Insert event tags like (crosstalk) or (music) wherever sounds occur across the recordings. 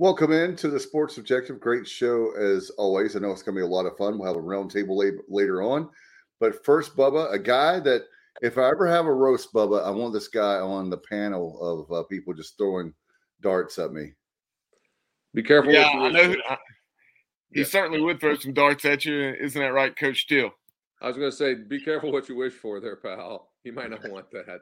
Welcome in to the Sports Objective. Great show as always. I know it's going to be a lot of fun. We'll have a roundtable later on. But first, Bubba, a guy that if I ever have a roast, Bubba, I want this guy on the panel of uh, people just throwing darts at me. Be careful. Yeah, what I know. I- He Yeah. certainly would throw some darts at you. Isn't that right, Coach Steele? I was going to say, be careful what you wish for, there, pal. You might not want that.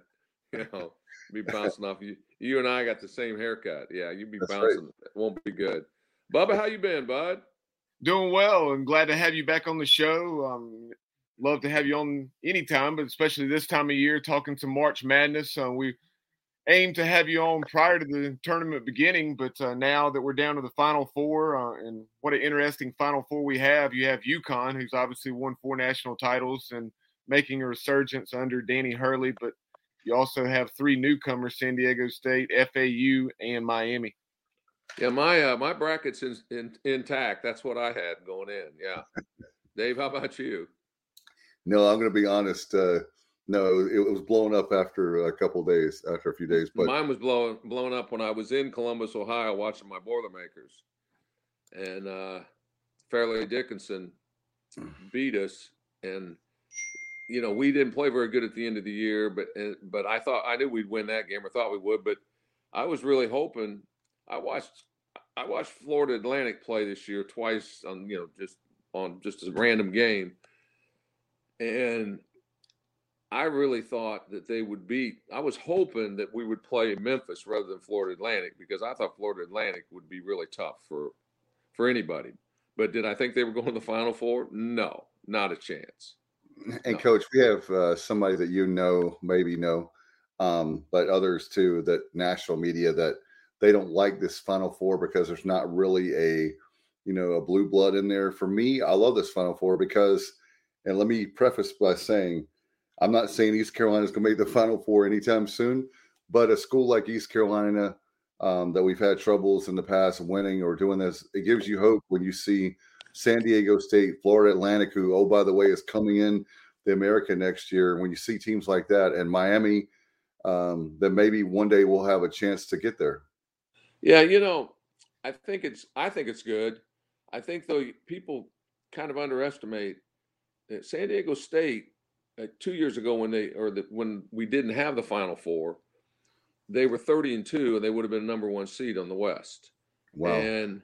You know, be bouncing off you. You and I got the same haircut. Yeah, you'd be That's right. bouncing. It won't be good. Bubba, how you been, bud? Doing well and glad to have you back on the show. Um, love to have you on anytime, but especially this time of year, talking to March Madness. Uh, we aim to have you on prior to the tournament beginning, but uh, now that we're down to the Final Four, uh, and what an interesting Final Four we have. You have UConn, who's obviously won four national titles and making a resurgence under Danny Hurley, but you also have three newcomers: San Diego State, FAU, and Miami. Yeah, my uh, my bracket's in, in, intact. That's what I had going in. Yeah. (laughs) Dave, how about you? No, I'm going to be honest. Uh, no, it was blown up after a couple days, after a few days. But Mine was blown blown up when I was in Columbus, Ohio, watching my Boilermakers, and uh, Fairleigh Dickinson beat us. And you know, we didn't play very good at the end of the year, but uh, but I thought I knew we'd win that game, or thought we would. But I was really hoping. I watched I watched Florida Atlantic play this year twice on you know just on just a random game, and I really thought that they would beat. I was hoping that we would play Memphis rather than Florida Atlantic because I thought Florida Atlantic would be really tough for for anybody. But did I think they were going to the Final Four? No, not a chance. And No. coach, we have uh, somebody that you know, maybe know, um, but others too, that national media that they don't like this Final Four because there's not really a, you know, a blue blood in there. For me, I love this Final Four because, and let me preface by saying, I'm not saying East Carolina is going to make the Final Four anytime soon, but a school like East Carolina um, that we've had troubles in the past winning or doing this, it gives you hope when you see San Diego State, Florida Atlantic, who, oh, by the way, is coming in the America next year. When you see teams like that and Miami, um, then maybe one day we'll have a chance to get there. Yeah, you know, I think it's I think it's good. I think though people kind of underestimate that San Diego State uh, two years ago when they or the, when we didn't have the Final Four, they were thirty and two and they would have been number one seed on the West. Wow. And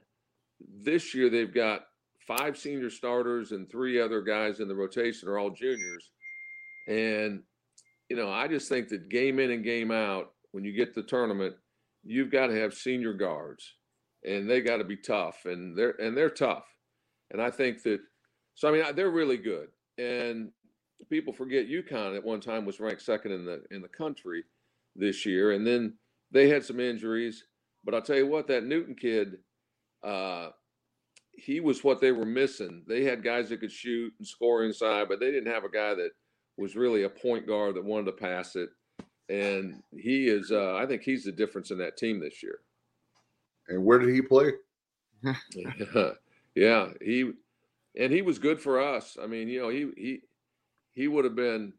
this year they've got five senior starters and three other guys in the rotation are all juniors. And you know, I just think that game in and game out, when you get the tournament, you've got to have senior guards, and they got to be tough, and they're and they're tough. And I think that, so I mean, they're really good. And people forget UConn at one time was ranked second in the in the country this year, and then they had some injuries. But I'll tell you what, that Newton kid, uh, he was what they were missing. They had guys that could shoot and score inside, but they didn't have a guy that was really a point guard that wanted to pass it. And he is, uh, I think he's the difference in that team this year. and where did he play? (laughs) yeah, he and he was good for us. I mean, you know, he he he would have been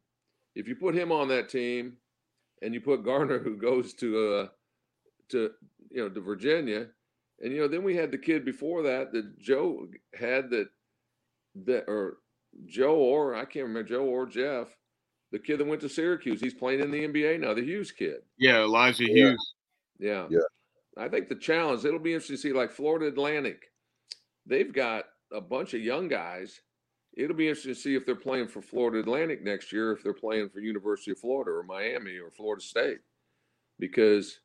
if you put him on that team and you put Gardner who goes to uh to you know to Virginia and you know then we had the kid before that that Joe had that that or Joe or I can't remember Joe or Jeff the kid that went to Syracuse he's playing in the NBA now the Hughes kid Yeah, Elijah Yeah. Hughes. yeah. Yeah. I think the challenge, it'll be interesting to see like Florida Atlantic. They've got a bunch of young guys. It'll be interesting to see if they're playing for Florida Atlantic next year, if they're playing for University of Florida or Miami or Florida State. Because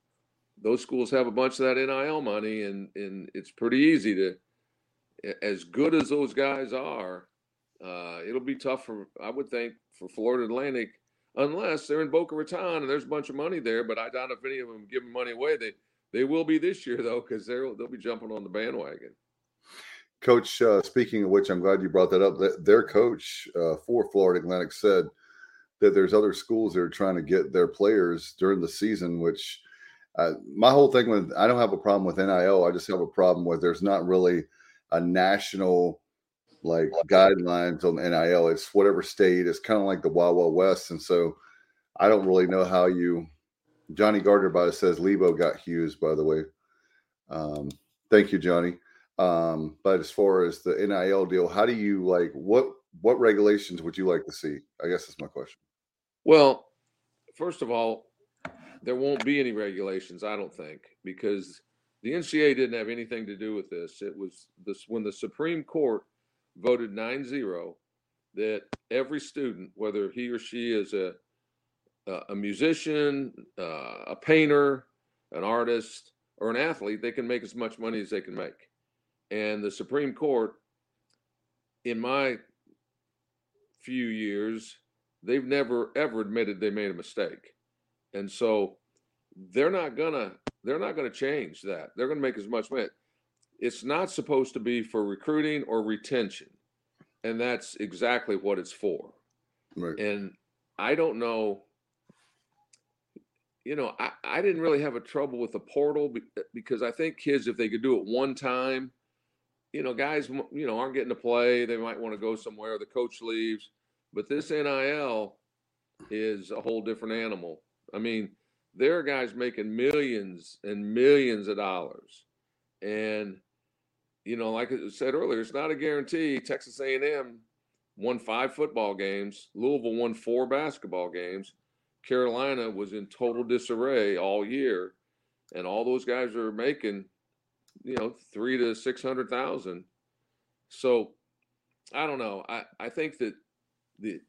those schools have a bunch of that NIL money and and it's pretty easy to as good as those guys are, uh, it'll be tough for I would think for Florida Atlantic. unless they're in Boca Raton and there's a bunch of money there. But I doubt if any of them give money away. They they will be this year though, because they'll they'll be jumping on the bandwagon. Coach, uh, speaking of which, I'm glad you brought that up. Their coach uh, for Florida Atlantic said that there's other schools that are trying to get their players during the season. Which my whole thing with I don't have a problem with NIL. I just have a problem with there's not really a national like guidelines on NIL. It's whatever state. It's kind of like the Wild Wild West, and so I don't really know how you. Johnny Gardner by it says Lebo got Hughes. By the way, um, thank you, Johnny. Um, but as far as the NIL deal, how do you like what what regulations would you like to see? I guess that's my question. Well, first of all, there won't be any regulations, I don't think, because the NCAA didn't have anything to do with this. It was this when the Supreme Court voted 9-0 that every student, whether he or she is a a musician, uh, a painter, an artist, or an athlete, they can make as much money as they can make. And the Supreme Court, in my few years, they've never ever admitted they made a mistake. And so they're not gonna they're not gonna change that. They're gonna make as much money. It's not supposed to be for recruiting or retention. And that's exactly what it's for. Right. And I don't know you know, I, I didn't really have a trouble with the portal because I think kids, if they could do it one time, you know, guys, you know, aren't getting to play. They might want to go somewhere. The coach leaves, but this NIL is a whole different animal. I mean, there are guys making millions and millions of dollars, and you know, like I said earlier, it's not a guarantee. Texas A&M won five football games. Louisville won four basketball games. Carolina was in total disarray all year, and all those guys are making, you know, three to six hundred thousand. So, I don't know. I I think that the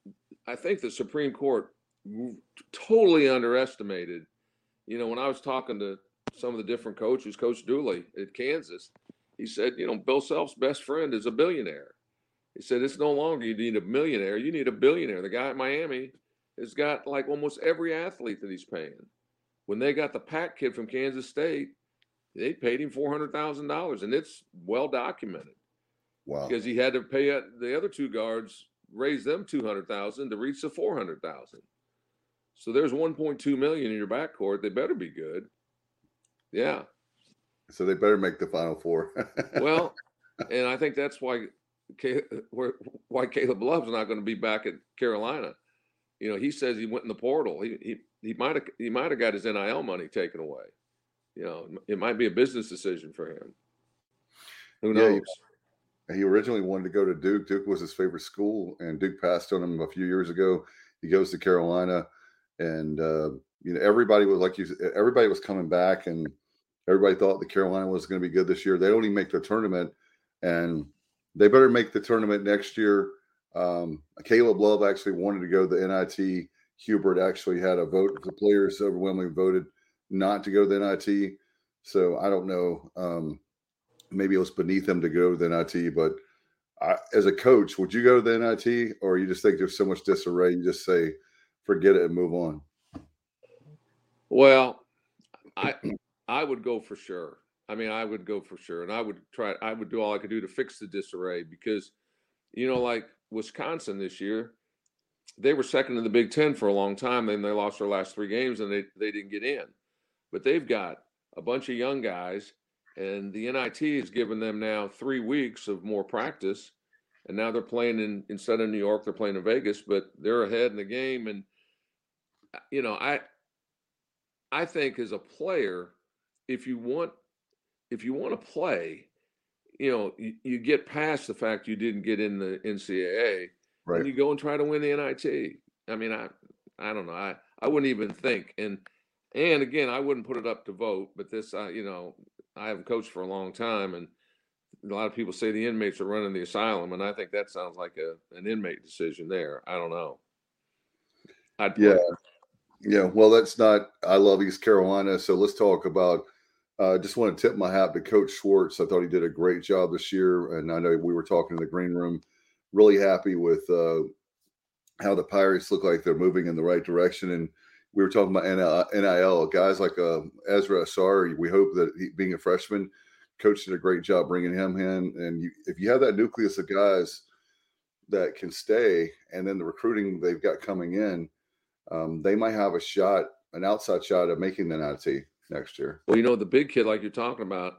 I think the Supreme Court totally underestimated. You know, when I was talking to some of the different coaches, Coach Dooley at Kansas, he said, you know, Bill Self's best friend is a billionaire. He said it's no longer you need a millionaire, you need a billionaire. The guy at Miami has got like almost every athlete that he's paying. When they got the Pack kid from Kansas State, they paid him four hundred thousand dollars, and it's well documented. Wow! Because he had to pay uh, the other two guards, raise them two hundred thousand to reach the four hundred thousand. So there's one point two million in your backcourt. They better be good. Yeah. So they better make the final four. (laughs) well, and I think that's why why Caleb Love's not going to be back at Carolina you know, he says he went in the portal. He he he might have he might have got his NIL money taken away. You know, it might be a business decision for him. Who knows? Yeah, he, he originally wanted to go to Duke. Duke was his favorite school, and Duke passed on him a few years ago. He goes to Carolina, and uh, you know everybody was like you. Everybody was coming back, and everybody thought the Carolina was going to be good this year. They only make the tournament, and they better make the tournament next year um, Caleb Love actually wanted to go to the NIT. Hubert actually had a vote. The players overwhelmingly voted not to go to the NIT. So I don't know. Um, maybe it was beneath them to go to the NIT, but I, as a coach, would you go to the NIT, or you just think there's so much disarray, you just say, forget it and move on? Well, I (clears throat) I would go for sure. I mean, I would go for sure, and I would try. I would do all I could do to fix the disarray because, you know, like Wisconsin this year, they were second in the Big Ten for a long time. and they lost their last three games and they, they didn't get in. But they've got a bunch of young guys, and the NIT has given them now three weeks of more practice. And now they're playing in instead of New York, they're playing in Vegas, but they're ahead in the game. And you know, I I think as a player, if you want if you want to play, you know, you, you, get past the fact you didn't get in the NCAA, right. and you go and try to win the NIT. I mean, I, I don't know. I, I wouldn't even think. And, and again, I wouldn't put it up to vote. But this, uh, you know, I have coached for a long time, and a lot of people say the inmates are running the asylum, and I think that sounds like a an inmate decision there. I don't know. I'd yeah, yeah. Well, that's not. I love East Carolina, so let's talk about I uh, just want to tip my hat to Coach Schwartz. I thought he did a great job this year, and I know we were talking in the green room. Really happy with uh, how the Pirates look like they're moving in the right direction. And we were talking about NIL guys like uh, Ezra Ausar. We hope that he, being a freshman, coach did a great job bringing him in. And you, if you have that nucleus of guys that can stay, and then the recruiting they've got coming in, um, they might have a shot, an outside shot of making the NIT next year. Well, you know, the big kid, like you're talking about,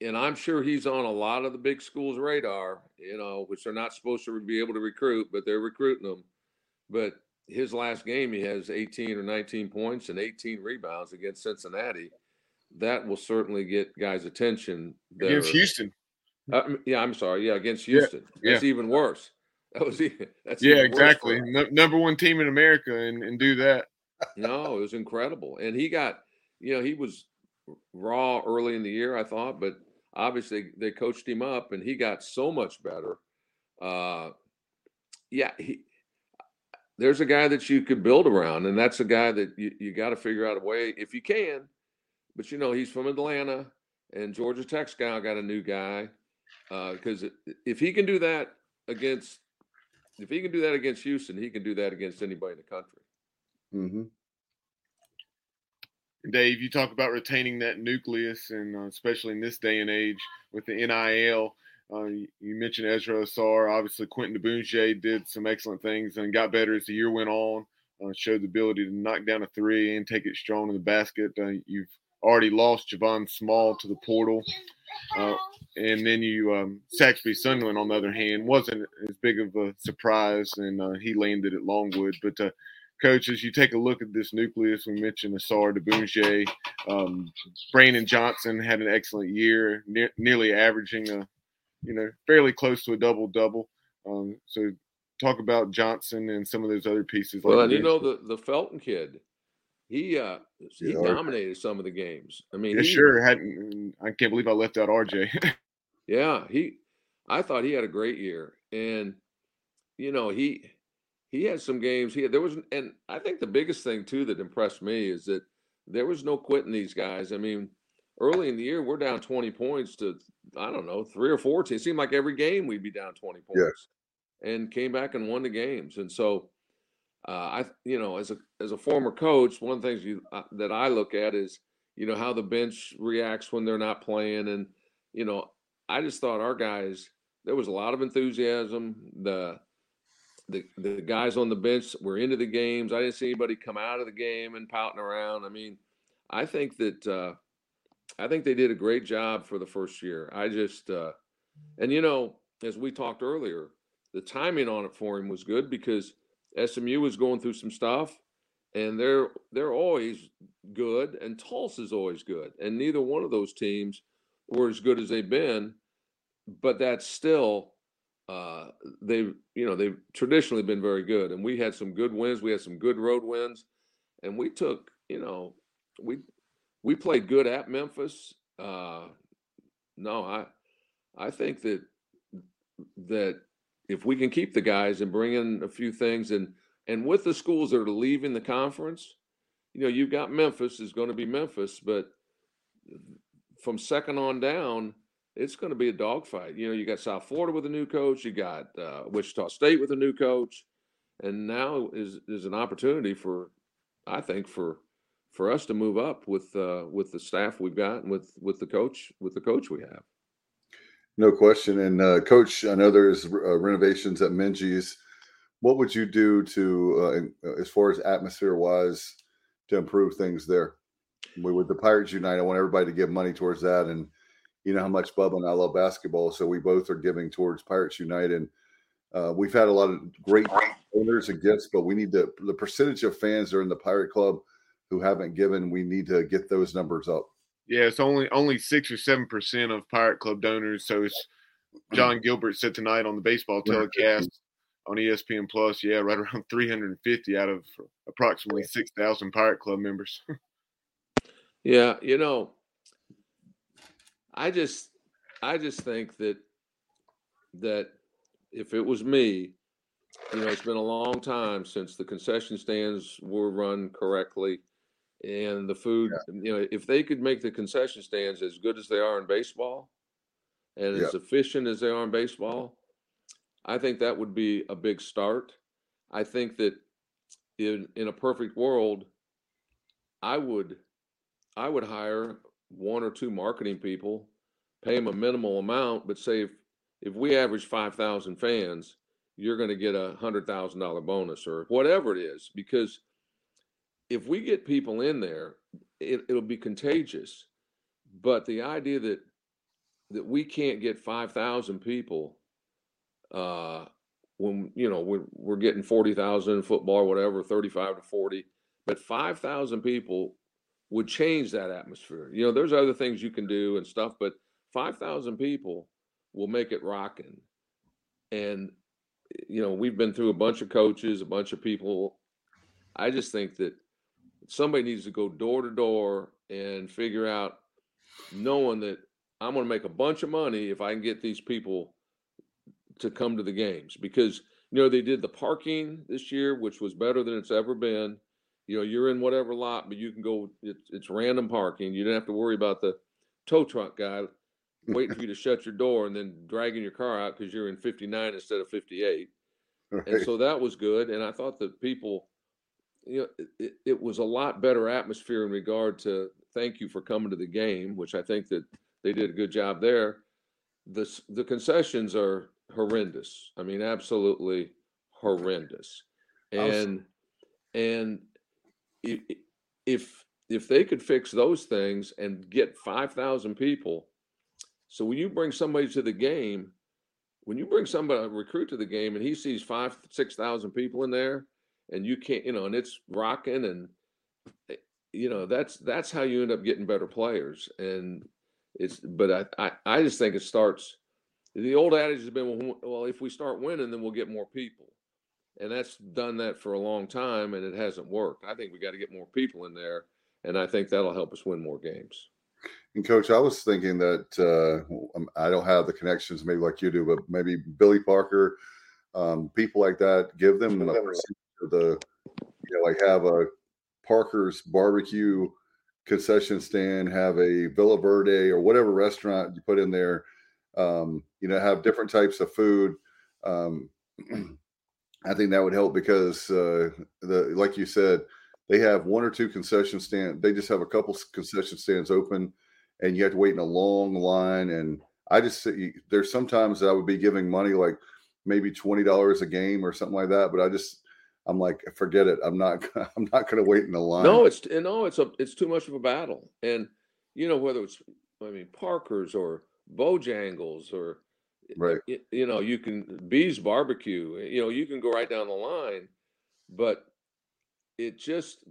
and I'm sure he's on a lot of the big schools' radar, you know, which they're not supposed to be able to recruit, but they're recruiting them. But his last game, he has 18 or 19 points and 18 rebounds against Cincinnati. That will certainly get guys' attention. Against Houston. Uh, yeah, I'm sorry. Yeah, against Houston. Yeah, that's yeah. even worse. (laughs) That was that's yeah, exactly. No, number one team in America, and, and do that. no, it was incredible, and he got, you know, he was raw early in the year, I thought, but obviously they coached him up, and he got so much better. Uh, yeah, he. There's a guy that you could build around, and that's a guy that you, you got to figure out a way if you can. But you know, he's from Atlanta, and Georgia Tech's guy got a new guy because uh, if he can do that against if he can do that against Houston, he can do that against anybody in the country. Mm-hmm. Dave, you talk about retaining that nucleus, and uh, especially in this day and age with the NIL. Uh, you, mentioned Ezra Ausar. Obviously, Quentin Diboundje did some excellent things and got better as the year went on. Uh, showed the ability to knock down a three and take it strong in the basket. Uh, you've already lost Javon Small to the portal. Uh, and then you um, Saxby Sunderland, on the other hand, wasn't as big of a surprise, and uh, he landed at Longwood. But uh, coaches, you take a look at this nucleus. We mentioned Ausar, Diboundje, um, Brandon Johnson had an excellent year, ne- nearly averaging a, you know, fairly close to a double double. Um, so talk about Johnson and some of those other pieces. Well, like and you know the the Felton kid, he uh he yeah, dominated some of the games. I mean, yeah, he, sure. Had I can't believe I left out RJ. (laughs) yeah, he. I thought he had a great year, and you know he he had some games. He had, there was, and I think the biggest thing too that impressed me is that there was no quitting these guys. I mean, early in the year we're down twenty points to I don't know three or four. It seemed like every game we'd be down twenty points, and came back and won the games. And so uh, I, you know, as a as a former coach, one of the things you uh, that I look at is, you know, how the bench reacts when they're not playing, and you know, I just thought our guys there was a lot of enthusiasm. The the the guys on the bench were into the games. I didn't see anybody come out of the game and pouting around. I mean, I think that uh, I think they did a great job for the first year. I just uh, and you know, as we talked earlier, the timing on it for him was good because SMU is going through some stuff, and they're they're always good, and Tulsa's always good, and neither one of those teams were as good as they've been, but that's still uh, they've you know they've traditionally been very good, and we had some good wins. We had some good road wins, and we took you know we we played good at Memphis. Uh, no, I I think that that if we can keep the guys and bring in a few things and and with the schools that are leaving the conference, you know, you've got Memphis is going to be Memphis, but from second on down, it's going to be a dogfight. You know, you got South Florida with a new coach, you got uh, Wichita State with a new coach, and now is is an opportunity for, I think for for us to move up with uh, with the staff we've got and with with the coach with the coach we have. No question. And uh, coach, I know there's uh, renovations at Minges. What would you do to, uh, as far as atmosphere wise, to improve things there? We with the Pirates Unite, I want everybody to give money towards that. And you know how much Bubba and I love basketball, so we both are giving towards Pirates Unite. And uh, we've had a lot of great owners and gifts, but we need to the percentage of fans that are in the Pirate Club who haven't given. We need to get those numbers up. Yeah, it's only only six or seven percent of Pirate Club donors. So it's hmm. John Gilbert said tonight on the baseball telecast on ESPN Plus. Yeah, right around (laughs) 350 out of approximately 6,000 Pirate Club members. (laughs) yeah, you know, I just I just think that that if it was me, you know, it's been a long time since the concession stands were run correctly and the food yeah. you know if they could make the concession stands as good as they are in baseball and yeah. as efficient as they are in baseball i think that would be a big start I think that in in a perfect world, I would I would hire one or two marketing people, pay them a minimal amount, but say if if we average five thousand fans, you're going to get a hundred thousand dollar bonus or whatever it is, because if we get people in there, it, it'll be contagious. But the idea that that we can't get five thousand people uh, when you know we're, we're getting 40,000 in football or whatever 35 to 40 but 5,000 people would change that atmosphere. You know there's other things you can do and stuff but 5,000 people will make it rocking and you know we've been through a bunch of coaches a bunch of people. I just think that somebody needs to go door to door and figure out knowing that i'm going to make a bunch of money if i can get these people to come to the games because you know they did the parking this year, which was better than it's ever been. You know, you're in whatever lot, but you can go. It's, it's random parking. You don't have to worry about the tow truck guy waiting for you to shut your door and then dragging your car out because you're in 59 instead of 58. Right. And so that was good. And I thought that people, you know, it, it was a lot better atmosphere in regard to thank you for coming to the game, which I think that they did a good job there. The the concessions are horrendous. I mean, absolutely horrendous. And and if if they could fix those things and get 5,000 people so when you bring somebody to the game when you bring somebody a recruit to the game and he sees 5 6,000 people in there and you can't you know and it's rocking and eh, you know that's that's how you end up getting better players and it's but I I, I just think it starts the old adage has been, well, if we start winning, then we'll get more people. And that's done that for a long time and it hasn't worked. I think we got to get more people in there. And I think that'll help us win more games. And coach, I was thinking that uh, um, I don't have the connections maybe like you do, but maybe Billy Parker, um, people like that, give them the, the you know, like have a Parker's barbecue concession stand, have a Villa Verde or whatever restaurant you put in there um, you know, have different types of food. Um, (clears throat) I think that would help because uh, the like you said, they have one or two concession stand. They just have a couple concession stands open, and you have to wait in a long line. And I just there's sometimes I would be giving money like maybe twenty dollars a game or something like that, but I just I'm like forget it. I'm not (laughs) I'm not going to wait in the line. No, it's no, it's a it's too much of a battle. And you know whether it's I mean Parker's or Bojangles or eh, right. You, you know, you can B's Barbecue. Eh, you know, you can go right down the line, but it just.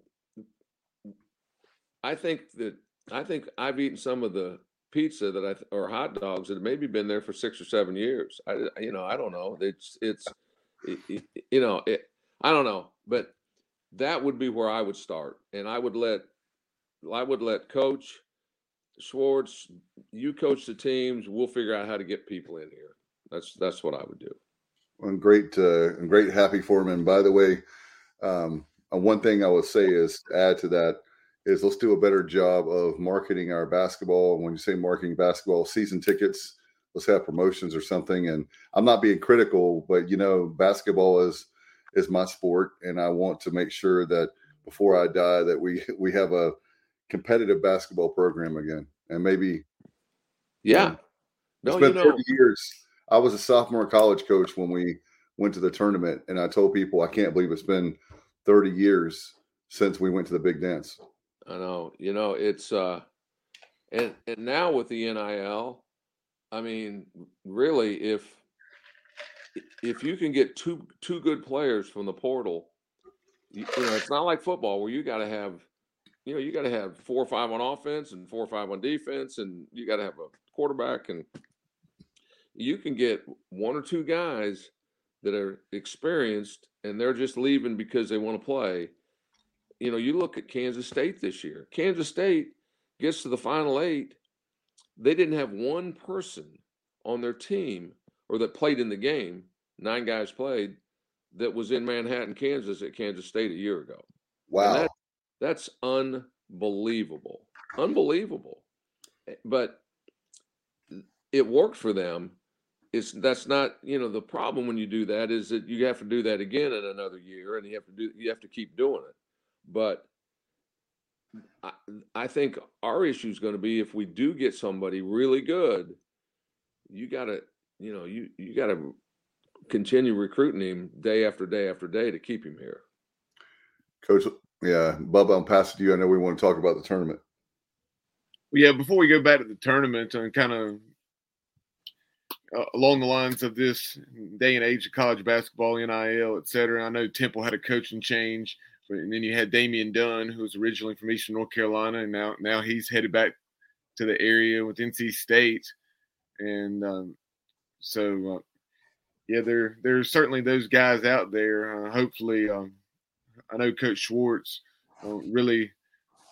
I think that I think I've eaten some of the pizza that I or hot dogs that maybe been there for six or seven years. I you know I don't know. It's it's it, you know it, I don't know, but that would be where I would start, and I would let I would let coach Schwartz, you coach the teams. We'll figure out how to get people in here. That's that's what I would do. Well, great, uh, I'm great, happy for him. And by the way, um, uh, one thing I would say is add to that is let's do a better job of marketing our basketball. When you say marketing basketball, season tickets, let's have promotions or something. And I'm not being critical, but you know, basketball is is my sport, and I want to make sure that before I die that we (laughs) we have a competitive basketball program again, and maybe. Yeah. no, it's been you know, 30 years. I was a sophomore college coach when we went to the tournament, and I told people I can't believe it's been 30 years since we went to the big dance. I know. You know, it's uh and and now with the NIL, I mean, really if if you can get two two good players from the portal, you, know, it's not like football where you got to have you know, you got to have four or five on offense and four or five on defense, and you got to have a quarterback, and you can get one or two guys that are experienced and they're just leaving because they want to play. You know, you look at Kansas State this year. Kansas State gets to the final eight. They didn't have one person on their team or that played in the game. Nine guys played that was in Manhattan, Kansas at Kansas State a year ago. Wow. That, that's unbelievable. Unbelievable. Eh, but it worked for them. it's that's not you know the problem when you do that is that you have to do that again in another year and you have to do you have to keep doing it but i, I think our issue is going to be if we do get somebody really good you got to you know you you got to continue recruiting him day after day after day to keep him here Coach, yeah, Bubba, I'm passing to you. I know we want to talk about the tournament. yeah, before we go back to the tournament and kind of uh, along the lines of this day and age of college basketball, NIL, et cetera. I know Temple had a coaching change, but, and then you had Damian Dunn, who was originally from Eastern North Carolina, and now now he's headed back to the area with NC State, and um, so uh, yeah, there there's certainly those guys out there. Uh, hopefully, um, I know Coach Schwartz uh, really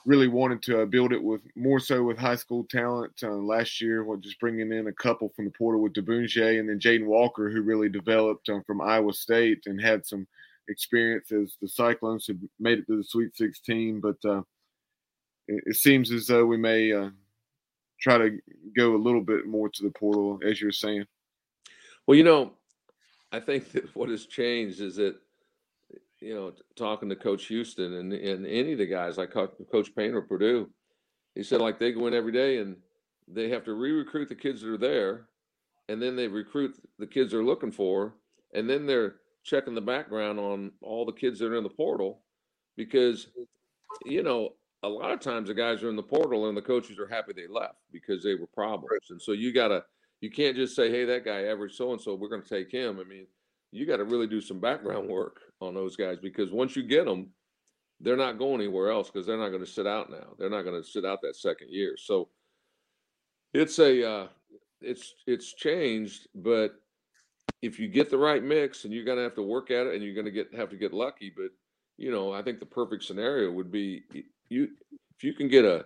really wanted to uh, build it with more so with high school talent uh, last year. What just bringing in a couple from the portal with Diboundje and then Jaden Walker, who really developed um, from Iowa State and had some experience as the Cyclones had made it to the Sweet 16. But uh, it, it, seems as though we may try to go a little bit more to the portal, as you're saying. Well, you know, I think that what has changed is that you know, talking to Coach Houston and, and any of the guys like Coach Painter Purdue, he said like they go in every day and they have to re-recruit the kids that are there, and then they recruit the kids they're looking for, and then they're checking the background on all the kids that are in the portal, because you know a lot of times the guys are in the portal and the coaches are happy they left because they were problems, and so you gotta you can't just say hey that guy average so and so we're going to take him. I mean you got to really do some background work on those guys because once you get them, they're not going anywhere else because they're not going to sit out now. They're not going to sit out that second year. So it's a uh, it's it's changed, but if you get the right mix, and you're going to have to work at it, and you're going to get have to get lucky. But you know, I think the perfect scenario would be you if you can get a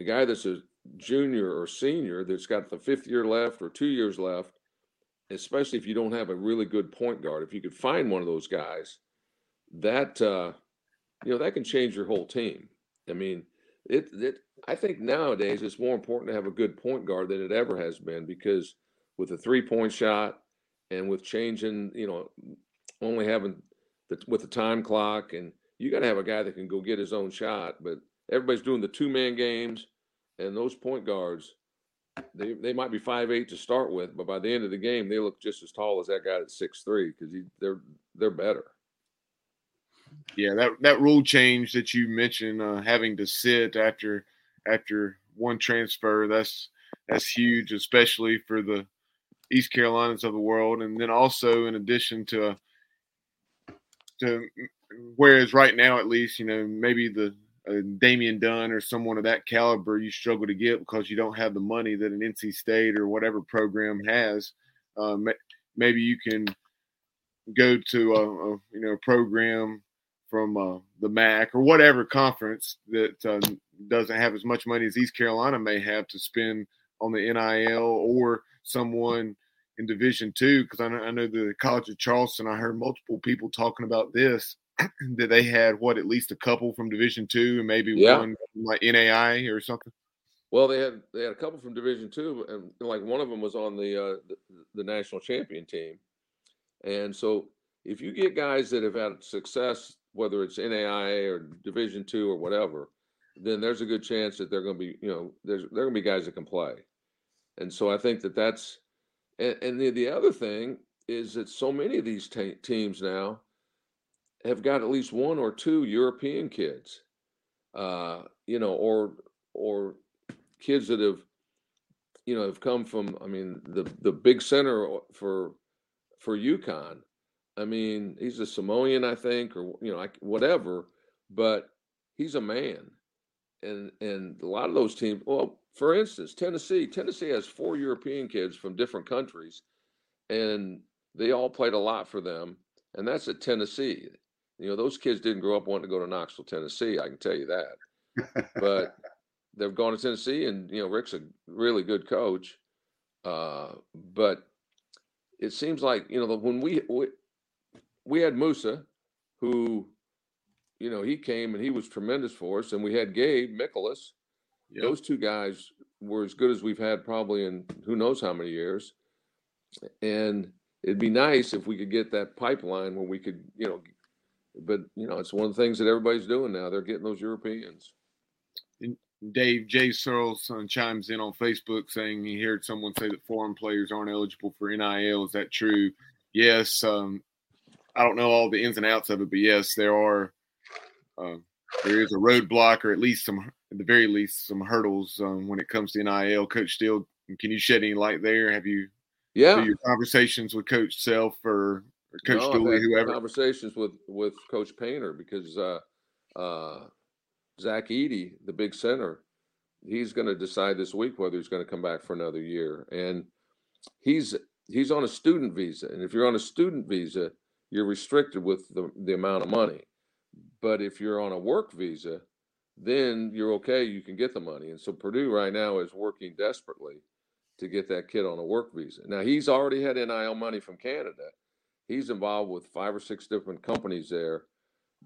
a guy that's a junior or senior that's got the fifth year left or two years left especially if you don't have a really good point guard. If you could find one of those guys, that uh, you know that can change your whole team. I mean, it it I think nowadays it's more important to have a good point guard than it ever has been because with a three point shot and with changing, you know, only having the with the time clock and you got to have a guy that can go get his own shot. But everybody's doing the two man games, and those point guards they they might be five eight to start with, but by the end of the game, they look just as tall as that guy at six three because they're they're better. Yeah, that that rule change that you mentioned, uh, having to sit after after one transfer, that's that's huge, especially for the East Carolinas of the world, and then also in addition to to whereas right now at least you know maybe the Damian Dunn or someone of that caliber you struggle to get because you don't have the money that an NC State or whatever program has. Um, maybe you can go to a, a you know program from uh, the MAC or whatever conference that uh, doesn't have as much money as East Carolina may have to spend on the NIL or someone in Division Two. Because I I know the College of Charleston. I heard multiple people talking about this (clears throat) that they had what at least a couple from Division Two and maybe yeah. one like NAIA or something. Well, they had they had a couple from Division Two, and like one of them was on the, uh, the the national champion team. And so, if you get guys that have had success, whether it's NAIA or Division Two or whatever, then there's a good chance that they're going to be, you know, there's they're going to be guys that can play. And so I think that that's, and, and the the other thing is that so many of these t- teams now have got at least one or two European kids, uh, you know, or or kids that have, you know, have come from. I mean, the the big center for for UConn. I mean, he's a Samoan, I think, or you know, whatever. But he's a man, and and a lot of those teams. Well, for instance, Tennessee. Tennessee has four European kids from different countries, and they all played a lot for them. And that's at Tennessee. You know, those kids didn't grow up wanting to go to Knoxville, Tennessee. I can tell you that. (laughs) but they've gone to Tennessee, and you know, Rick's a really good coach. Uh, but it seems like you know when we, we we had Musa, who, you know, he came and he was tremendous for us, and we had Gabe Nicholas. Yep. Those two guys were as good as we've had probably in who knows how many years. and it'd be nice if we could get that pipeline where we could, you know, but you know, it's one of the things that everybody's doing now. They're getting those Europeans. Dave J. Searles uh, chimes in on Facebook saying he heard someone say that foreign players aren't eligible for NIL. Is that true? Yes. Um, I don't know all the ins and outs of it, but yes, there are. Uh, there is a roadblock, or at least some, at the very least, some hurdles um, when it comes to NIL. Coach Steele, can you shed any light there? Have you, yeah, your conversations with Coach Self or Coach no, Dooley, whoever? Conversations with with Coach Painter because uh, uh, Zach Edey, the big center, he's going to decide this week whether he's going to come back for another year, and he's he's on a student visa, and if you're on a student visa, you're restricted with the, the amount of money. But if you're on a work visa, then you're okay. You can get the money. And so Purdue right now is working desperately to get that kid on a work visa. Now he's already had NIL money from Canada. He's involved with five or six different companies there.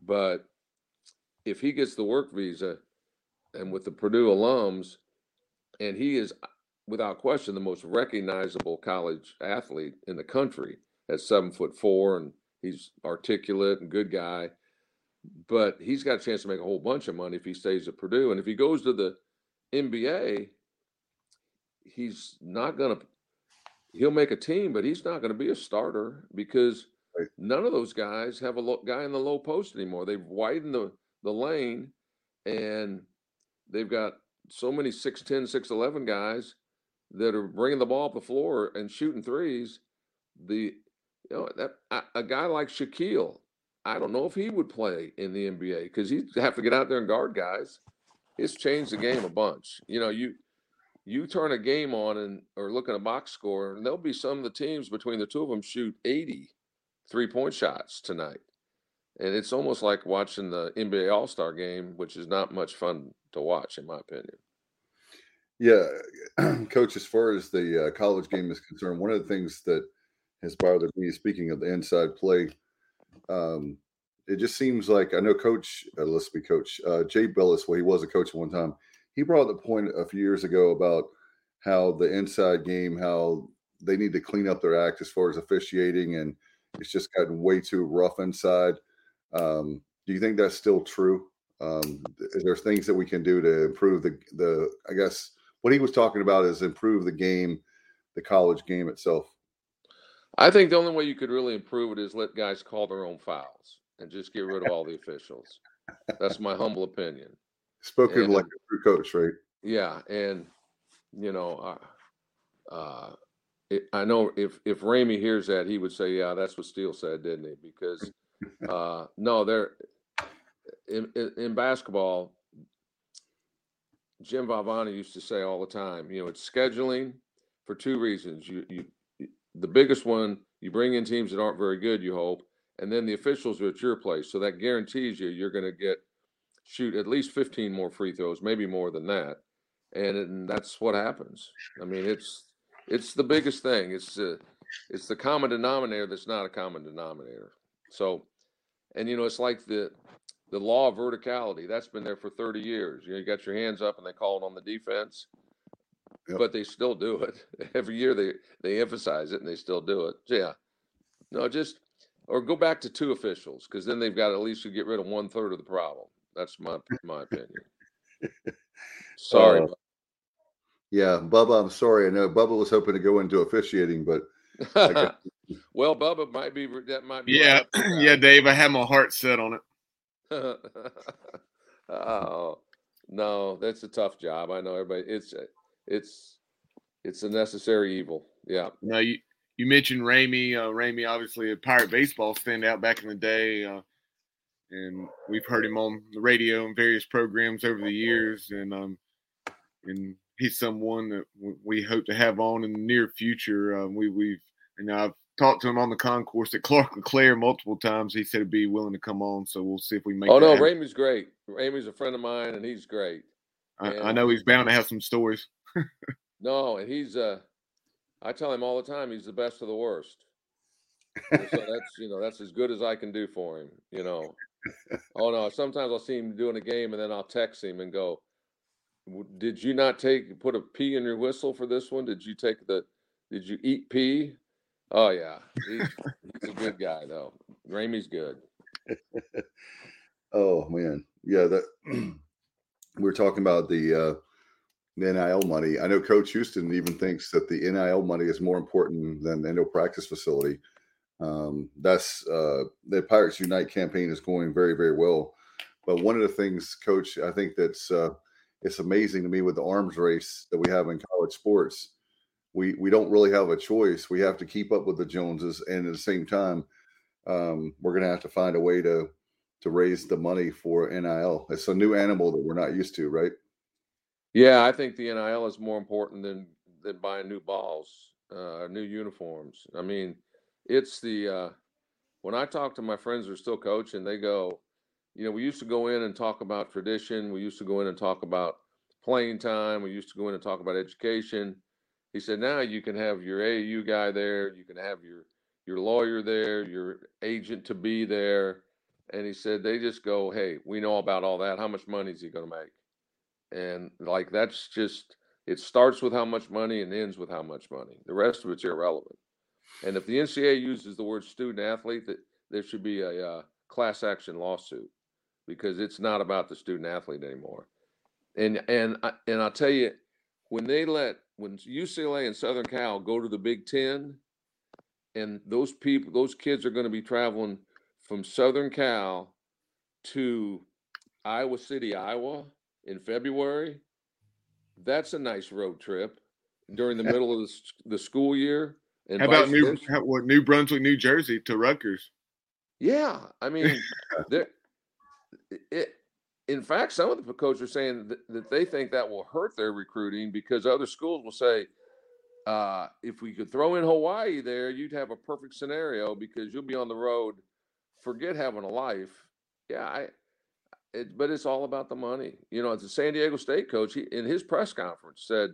But if he gets the work visa and with the Purdue alums, and he is without question the most recognizable college athlete in the country at seven foot four and he's articulate and good guy but he's got a chance to make a whole bunch of money if he stays at Purdue. And if he goes to the NBA, he's not going to. He'll make a team, but he's not going to be a starter because right. none of those guys have a guy in the low post anymore. They've widened the the lane, and they've got so many 6'10", 6'11 guys that are bringing the ball up the floor and shooting threes. The you know that a, a guy like Shaquille I don't know if he would play in the NBA because he'd have to get out there and guard guys. It's changed the game a bunch. You know, you you turn a game on and or look at a box score, and there'll be some of the teams between the two of them shoot 80 three point shots tonight. And it's almost like watching the NBA All Star game, which is not much fun to watch, in my opinion. Yeah, (clears throat) coach, as far as the uh, college game is concerned, one of the things that has bothered me, speaking of the inside play, um, it just seems like I know Coach, uh, let's be Coach uh, Jay Bilas. Well, he was a coach one time. He brought the point a few years ago about how the inside game, how they need to clean up their act as far as officiating, and it's just gotten way too rough inside. Um, do you think that's still true? Um, is there things that we can do to improve the the? I guess what he was talking about is improve the game, the college game itself. I think the only way you could really improve it is let guys call their own fouls and just get rid of all the officials. That's my humble opinion. Spoken and, like a true coach, right? Yeah, and you know, uh, uh, it, I know if if Ramey hears that, he would say, "Yeah, that's what Steele said, didn't he?" Because (laughs) uh, no, there in, in, in basketball, Jim Valvano used to say all the time, you know, it's scheduling for two reasons. You you the biggest one, you bring in teams that aren't very good, you hope, and then the officials are at your place. So that guarantees you you're going to get shoot at least 15 more free throws, maybe more than that. And, and that's what happens. I mean, it's it's the biggest thing. It's uh, it's the common denominator that's not a common denominator. So, and you know, it's like the the law of verticality that's been there for 30 years. You know, you got your hands up and they call it on the defense yep. but they still do it (laughs) every year. They they emphasize it and they still do it. Yeah, no, just or go back to two officials because then they've got at least to get rid of one third of the problem. That's my my opinion. Sorry. Uh, yeah, Bubba, I'm sorry. I know Bubba was hoping to go into officiating, but (laughs) well, Bubba might be that might be yeah, right. yeah, Dave. I have my heart set on it. (laughs) oh no, that's a tough job. I know everybody. It's it's it's a necessary evil. Yeah. Now you you mentioned Ramey. Uh, Ramey, obviously a Pirate baseball standout back in the day, uh, and we've heard him on the radio and various programs over the years, and um, and he's someone that we hope to have on in the near future. Uh, we we've and I've talked to him on the concourse at Clark LeClair multiple times. He said he'd be willing to come on, so we'll see if we make. Oh no, happen. Ramey's great. Ramey's a friend of mine, and he's great. I, I know he's bound to have some stories. no, and he's uh I tell him all the time he's the best of the worst. (laughs) so that's you know that's as good as I can do for him. You know. Oh no! Sometimes I'll see him doing a game, and then I'll text him and go, "Did you not take put a pee in your whistle for this one? Did you take the? Did you eat pee?" Oh yeah, he's, he's a good guy though. Ramey's good. Oh man, yeah. That (clears throat) we're talking about the uh, the NIL money. I know Coach Houston even thinks that the NIL money is more important than the no practice facility. Um, that's uh, the Pirates Unite campaign is going very very well. But one of the things, Coach, I think that's uh, it's amazing to me with the arms race that we have in college sports. We we don't really have a choice. We have to keep up with the Joneses, and at the same time, um, we're going to have to find a way to to raise the money for NIL. It's a new animal that we're not used to, right? Yeah, I think the NIL is more important than than buying new balls, uh, new uniforms. I mean, it's the uh, when I talk to my friends who are still coaching, they go, you know, we used to go in and talk about tradition. We used to go in and talk about playing time. We used to go in and talk about education. He said, now you can have your AU guy there. You can have your your lawyer there, your agent to be there. And he said, they just go, hey, we know about all that. How much money is he going to make? And like, that's just, it starts with how much money and ends with how much money. The rest of it's irrelevant. And if the NCAA uses the word student athlete, that there should be a uh, class action lawsuit because it's not about the student athlete anymore. And and and I'll tell you, when they let when UCLA and Southern Cal go to the Big Ten, and those people, those kids are going to be traveling from Southern Cal to Iowa City, Iowa in February. That's a nice road trip during the (laughs) middle of the, the school year. How about New how, what, New Brunswick, New Jersey to Rutgers? Yeah, I (laughs) mean, it. In fact, some of the coaches are saying that, that they think that will hurt their recruiting because other schools will say, uh, if we could throw in Hawaii there, you'd have a perfect scenario because you'll be on the road. Forget having a life. Yeah, I, it, but it's all about the money. You know, the San Diego State coach he, in his press conference said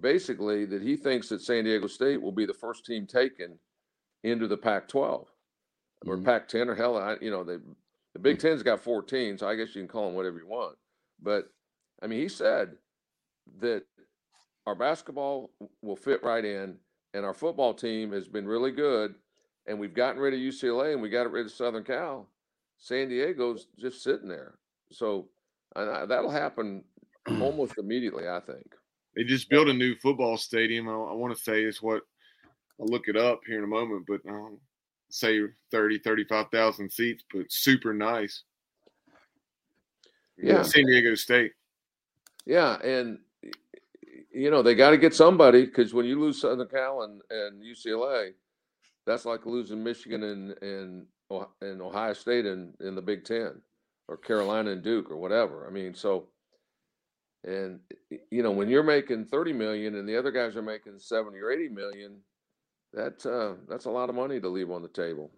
basically that he thinks that San Diego State will be the first team taken into the Pac-12 or mm-hmm. Pac-10 or hell, I, you know, they, the Big. Ten's got 14, so I guess you can call them whatever you want. But I mean, he said that our basketball will fit right in, and our football team has been really good, and we've gotten rid of UCLA and we got rid of Southern Cal. San Diego's just sitting there, so that'll happen (clears throat) almost immediately, I think. They just built a new football stadium. I, I want to say is what I'll look it up here in a moment, but um, say 30, 35,000 seats, but super nice. Yeah. San Diego State. Yeah. And you know, they got to get somebody because when you lose Southern Cal and, and UCLA, that's like losing Michigan and and and Ohio State in in the Big Ten, or Carolina and Duke or whatever. I mean, so and you know when you're making thirty million and the other guys are making seventy or eighty million, that uh, that's a lot of money to leave on the table.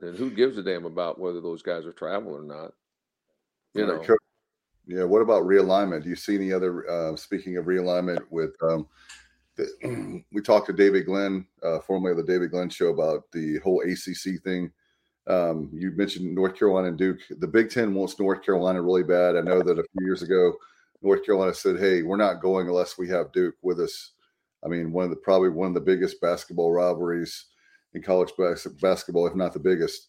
And who gives a damn about whether those guys are traveling or not? You know. Yeah. What about realignment? Do you see any other? Uh, speaking of realignment, with um, the, (clears throat) we talked to David Glenn, uh, formerly of the David Glenn Show, about the whole ACC thing. Um, you mentioned North Carolina and Duke. The Big Ten wants North Carolina really bad. I know that a few years ago, North Carolina said, "Hey, we're not going unless we have Duke with us." I mean, one of the probably one of the biggest basketball rivalries in college bas- basketball, if not the biggest.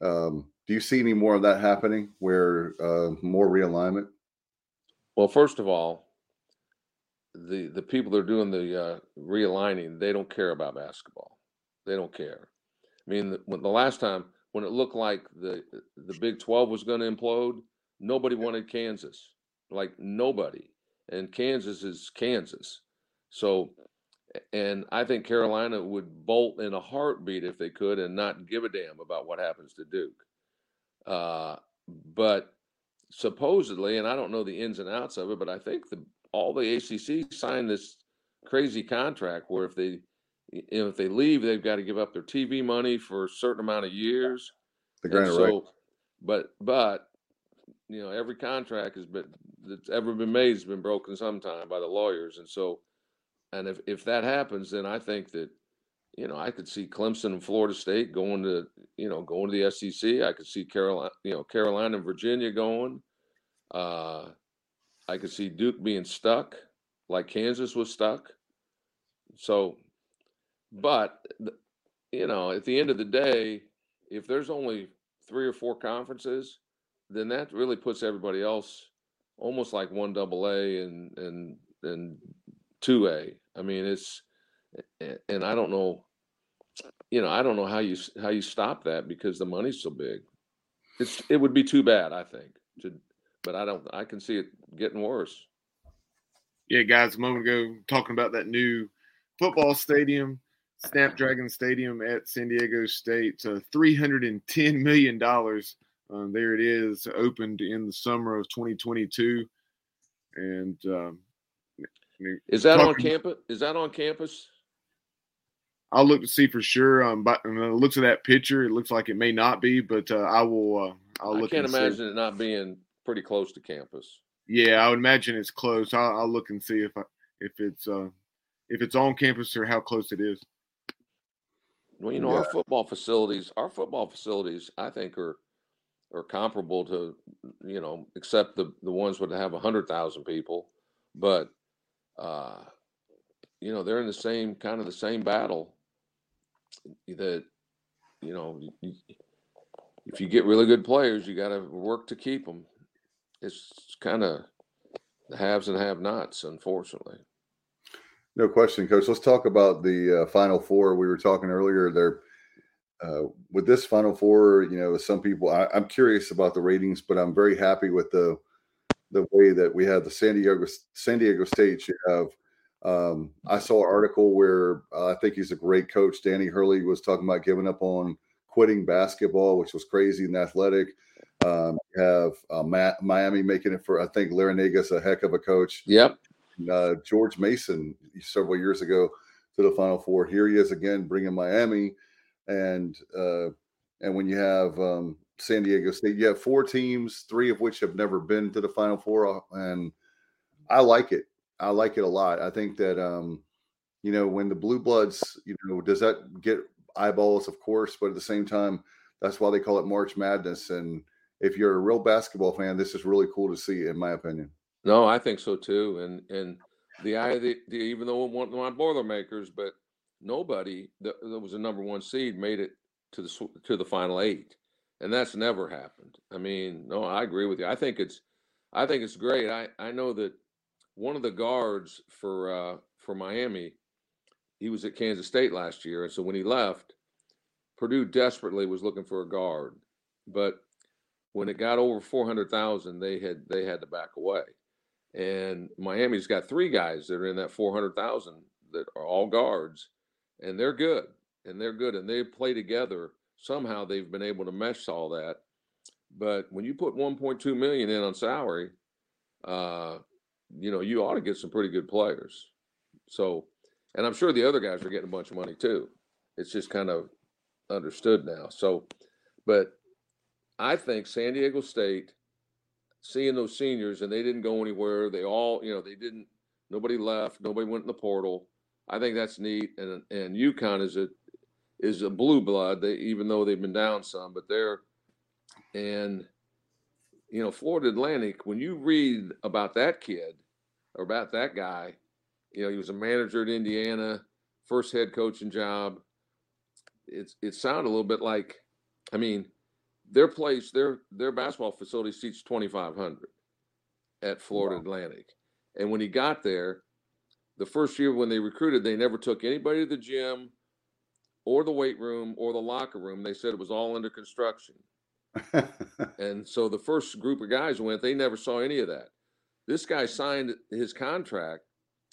Um, do you see any more of that happening where uh, more realignment? Well, first of all, the the people that are doing the uh, realigning, they don't care about basketball. They don't care. I mean, the, when the last time when it looked like the the Big Twelve was going to implode, nobody wanted Kansas, like nobody, and Kansas is Kansas. So, and I think Carolina would bolt in a heartbeat if they could and not give a damn about what happens to Duke. Uh, but supposedly, and I don't know the ins and outs of it, but I think the all the ACC signed this crazy contract where if they you know, if they leave, they've got to give up their TV money for a certain amount of years. The grant so, right. But but you know every contract has been that's ever been made has been broken sometime by the lawyers, and so and if, if that happens, then I think that, you know, I could see Clemson and Florida State going to, you know, going to the SEC. I could see Carolina, you know, Carolina and Virginia going. Uh, I could see Duke being stuck, like Kansas was stuck. So, but you know, at the end of the day, if there's only three or four conferences, then that really puts everybody else almost like one double A and and and two A. I mean, it's and I don't know, you know, I don't know how you how you stop that because the money's so big. It's it would be too bad, I think. To, but I don't. I can see it getting worse. Yeah, guys, a moment ago talking about that new football stadium, Snapdragon Stadium at San Diego State, uh, three hundred and ten million dollars. Um, there it is, opened in the summer of 2022, and um, is that on campus? Is that on campus? I'll look to see for sure. Um, but when it looks at that picture, it looks like it may not be, but uh, I will. Uh, I'll look. I can't imagine see. it not being pretty close to campus. Yeah, I would imagine it's close. I'll, I'll look and see if I, if it's uh, if it's on campus or how close it is. Well, you know, yeah. our football facilities, our football facilities, I think are are comparable to, you know, except the the ones would have a hundred thousand people, but uh, you know, they're in the same kind of the same battle that you know if you get really good players, you got to work to keep them. It's kind of the haves and have-nots, unfortunately. No question, Coach. Let's talk about the uh, Final Four. We were talking earlier there. Uh, with this Final Four, you know, some people, I, I'm curious about the ratings, but I'm very happy with the the way that we have the San Diego San Diego State. You have um, I saw an article where uh, I think he's a great coach. Danny Hurley was talking about giving up on quitting basketball, which was crazy and athletic. Um, have uh, Matt, Miami making it for, I think Larrañaga's a heck of a coach. Yep. Uh, George Mason several years ago to the Final Four. Here he is again, bringing Miami, and uh, and when you have um, San Diego State, you have four teams, three of which have never been to the Final Four, uh, and I like it. I like it a lot. I think that um, you know when the blue bloods, you know, does that get eyeballs, of course, but at the same time, that's why they call it March Madness. And if you're a real basketball fan, this is really cool to see, in my opinion. No, I think so too. And and the idea, the, even though wasn't my Boilermakers, but nobody that, that was a number one seed made it to the to the final eight, and that's never happened. I mean, no, I agree with you. I think it's I think it's great. I I know that one of the guards for uh, for Miami, he was at Kansas State last year, and so when he left, Purdue desperately was looking for a guard, but when it got over four hundred thousand, they had they had to back away, and Miami's got three guys that are in that four hundred thousand that are all guards, and they're good, and they're good, and they play together. Somehow they've been able to mesh all that, but when you put 1.2 million in on salary, uh, you know, you ought to get some pretty good players. So, and I'm sure the other guys are getting a bunch of money too. It's just kind of understood now. So, but I think San Diego State, seeing those seniors and they didn't go anywhere, they all, you know, they didn't, nobody left, nobody went in the portal. I think that's neat. And and UConn is a is a blue blood. They even though they've been down some, but they're and you know Florida Atlantic. When you read about that kid, or about that guy. You know, he was a manager at Indiana, first head coaching job. It's it sounded a little bit like, I mean, their place, their their basketball facility seats twenty five hundred at Florida wow. Atlantic, and when he got there, the first year when they recruited, they never took anybody to the gym, or the weight room, or the locker room. They said it was all under construction. (laughs) and so the first group of guys went, they never saw any of that. This guy signed his contract,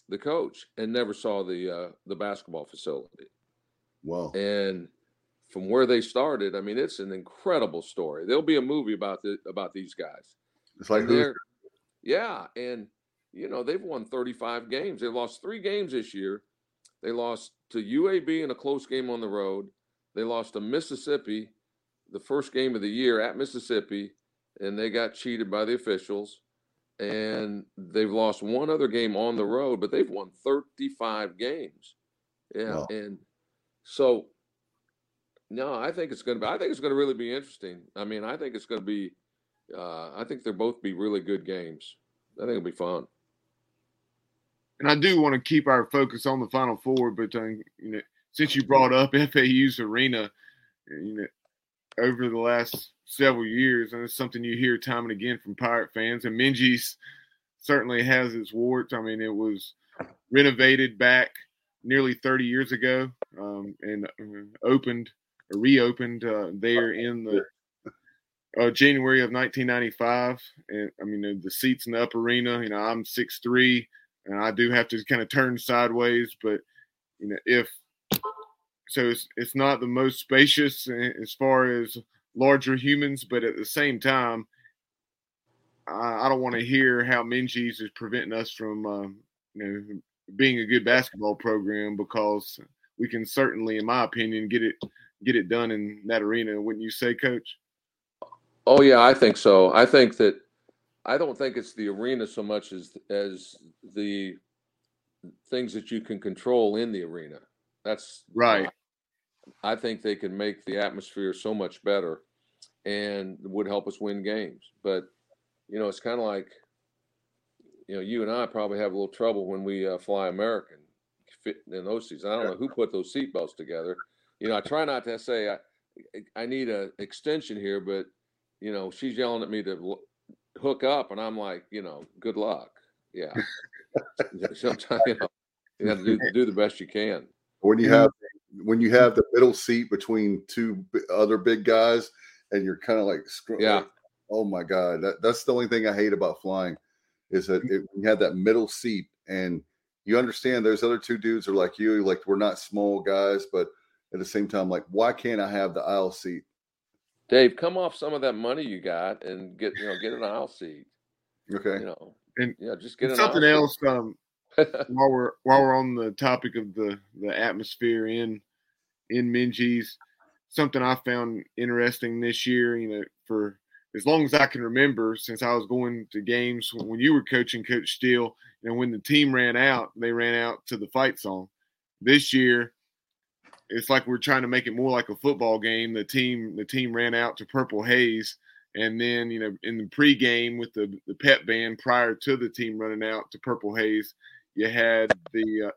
the coach, and never saw the uh, the basketball facility. Wow! And from where they started, I mean, it's an incredible story. There'll be a movie about the about these guys. It's like yeah, and you know they've won 35 games. They lost three games this year. They lost to UAB in a close game on the road. They lost to Mississippi, the first game of the year at Mississippi, and they got cheated by the officials and they've lost one other game on the road, but they've won 35 games. Yeah, wow. and so no, I think it's going to be. I think it's going to really be interesting. I mean, I think it's going to be. Uh, I think they'll both be really good games. I think it'll be fun. And I do want to keep our focus on the Final Four, but uh, you know, since you brought up (laughs) FAU's arena, you know, over the last several years, and it's something you hear time and again from Pirate fans. And Minges certainly has its warts. I mean, it was renovated back nearly 30 years ago um, and uh, opened reopened uh, there in the uh, January of 1995. And I mean, the seats in the upper arena, you know, I'm 6'3 and I do have to kind of turn sideways, but, you know, if so, it's, it's not the most spacious as far as larger humans, but at the same time, I, I don't want to hear how Minges is preventing us from, um, you know, being a good basketball program because we can certainly, in my opinion, get it get it done in that arena. Wouldn't you say, Coach? Oh yeah, I think so. I think that I don't think it's the arena so much as as the things that you can control in the arena. That's right. I think they can make the atmosphere so much better and would help us win games. But you know, it's kind of like you know, you and I probably have a little trouble when we uh, fly American fit in those seats. I don't know who put those seatbelts together. You know, I try not to say I I need an extension here, but you know, she's yelling at me to hook up, and I'm like, you know, good luck. Yeah. (laughs) (laughs) Sometimes you know, you have to do, do the best you can. When you have when you have the middle seat between two other big guys, and you're kind of like, yeah. oh my god, that, that's the only thing I hate about flying is that mm-hmm. it, you have that middle seat and you understand those other two dudes are like you, like we're not small guys, but at the same time, like why can't I have the aisle seat? Dave, come off some of that money you got and get you know get an aisle seat. Okay. You know, and yeah, just get something else. Um, (laughs) while we're while we're on the topic of the the atmosphere in in Minges, something I found interesting this year. You know, for as long as I can remember, since I was going to games when you were coaching, Coach Steele, and when the team ran out, they ran out to the fight song. This year, it's like we're trying to make it more like a football game. The team, the team ran out to Purple Haze, and then you know in the pregame with the the pep band prior to the team running out to Purple Haze, you had the. Uh,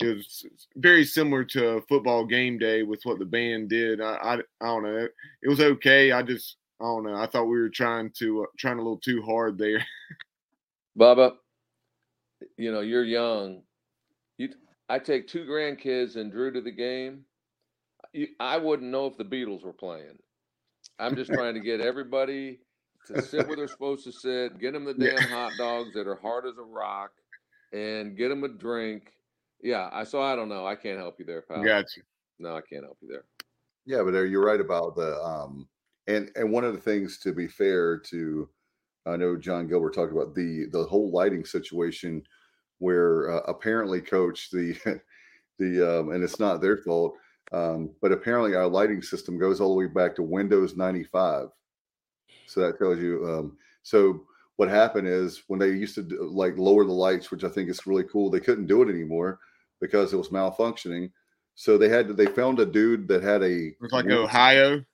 it was very similar to football game day with what the band did. I, I, I don't know. It was okay. I just I don't know. I thought we were trying to uh, trying a little too hard there. (laughs) Bubba, you know you're young. You, I take two grandkids and Drew to the game. You, I wouldn't know if the Beatles were playing. I'm just trying to get everybody to sit where they're supposed to sit, get them the damn hot dogs that are hard as a rock, and get them a drink. Yeah, I so I don't know. I can't help you there, pal. Gotcha. No, I can't help you there. Yeah, but you're right about the um and and one of the things to be fair to I know Jon Gilbert talked about the the whole lighting situation where uh, apparently coach the (laughs) the um, and it's not their fault um, but apparently our lighting system goes all the way back to Windows 95 so that tells you um, so what happened is when they used to do, like lower the lights which I think is really cool they couldn't do it anymore because it was malfunctioning so they had to they found a dude that had a it was like Ohio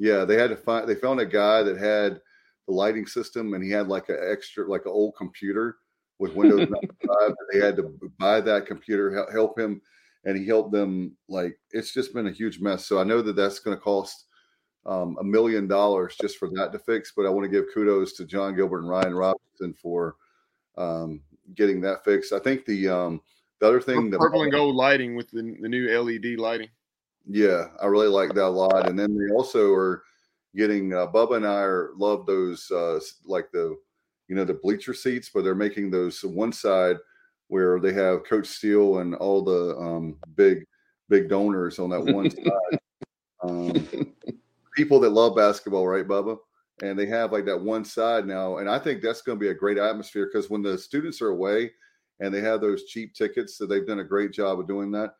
yeah, they had to find. They found a guy that had the lighting system, and he had like an extra, like an old computer with Windows (laughs) 95. They had to buy that computer, help him, and he helped them. Like it's just been a huge mess. So I know that that's going to cost um, a million dollars just for that to fix. But I want to give kudos to Jon Gilbert and Ryan Robinson for um, getting that fixed. I think the um, the other thing, that purple and gold lighting with the, the new LED lighting. Yeah, I really like that a lot. And then they also are getting uh, Bubba and I are love those uh, like the you know the bleacher seats, but they're making those one side where they have Coach Steele and all the um, big big donors on that one (laughs) side. Um, people that love basketball, right, Bubba? And they have like that one side now, and I think that's going to be a great atmosphere because when the students are away and they have those cheap tickets, so they've done a great job of doing that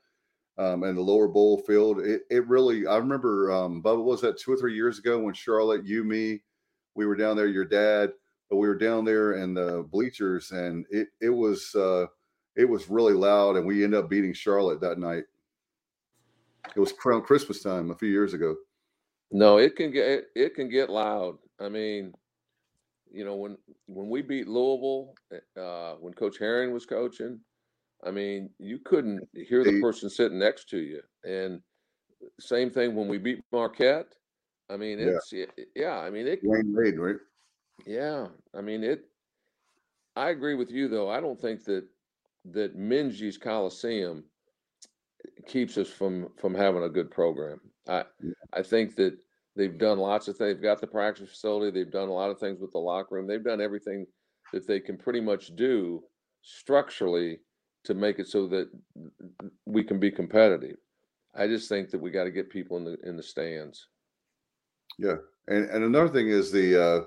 um, and the lower bowl field. It, it really, I remember, um, Bubba, was that two or three years ago when Charlotte, you, me, we were down there, your dad, we were down there in the bleachers and it, it was, uh, it was really loud and we ended up beating Charlotte that night. It was around Christmas time a few years ago. No, it can get, it, it can get loud. I mean, you know, when, when we beat Louisville, uh, when Coach Herrion was coaching, I mean, you couldn't hear the person sitting next to you. And same thing when we beat Marquette. I mean, it's yeah, yeah I mean it Dwyane Wade, right? Yeah, I mean it. I agree with you though. I don't think that that Minges Coliseum keeps us from from having a good program. I Yeah. I think that they've done lots of things. They've got the practice facility. They've done a lot of things with the locker room. They've done everything that they can pretty much do structurally to make it so that we can be competitive. I just think that we got to get people in the in the stands. Yeah, and and another thing is the uh,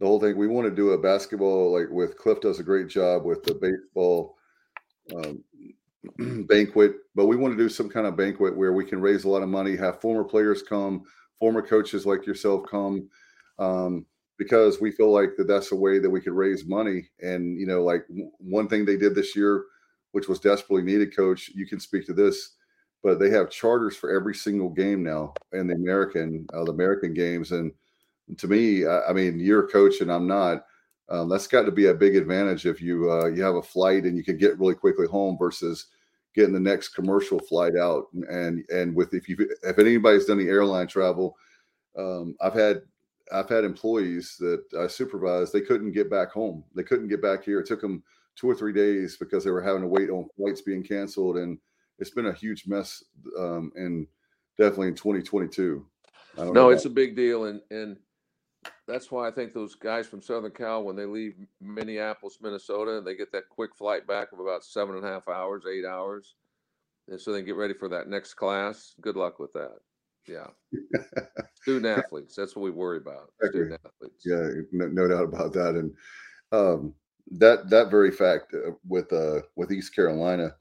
the whole thing. We want to do a basketball like with Cliff does a great job with the baseball um, (clears throat) banquet, but we want to do some kind of banquet where we can raise a lot of money, have former players come, former coaches like yourself come, um, because we feel like that that's a way that we could raise money. And you know, like w- one thing they did this year, which was desperately needed, Coach. You can speak to this but they have charters for every single game now in the American uh, the American games. And to me, I, I mean, you're a coach and I'm not. Um, that's got to be a big advantage if you uh, you have a flight and you can get really quickly home versus getting the next commercial flight out. And and with if you if anybody's done the airline travel, um, I've had I've had employees that I supervised. They couldn't get back home. They couldn't get back here. It took them two or three days because they were having to wait on flights being canceled and it's been a huge mess um, and definitely in 2022 I don't No, it's a big deal, and and that's why I think those guys from Southern Cal, when they leave Minneapolis, Minnesota, and they get that quick flight back of about seven and a half hours, eight hours, and so they get ready for that next class. Good luck with that. Yeah, (laughs) student athletes. That's what we worry about. Student athletes. yeah no, no doubt about that and um, that that very fact uh, with uh, with East Carolina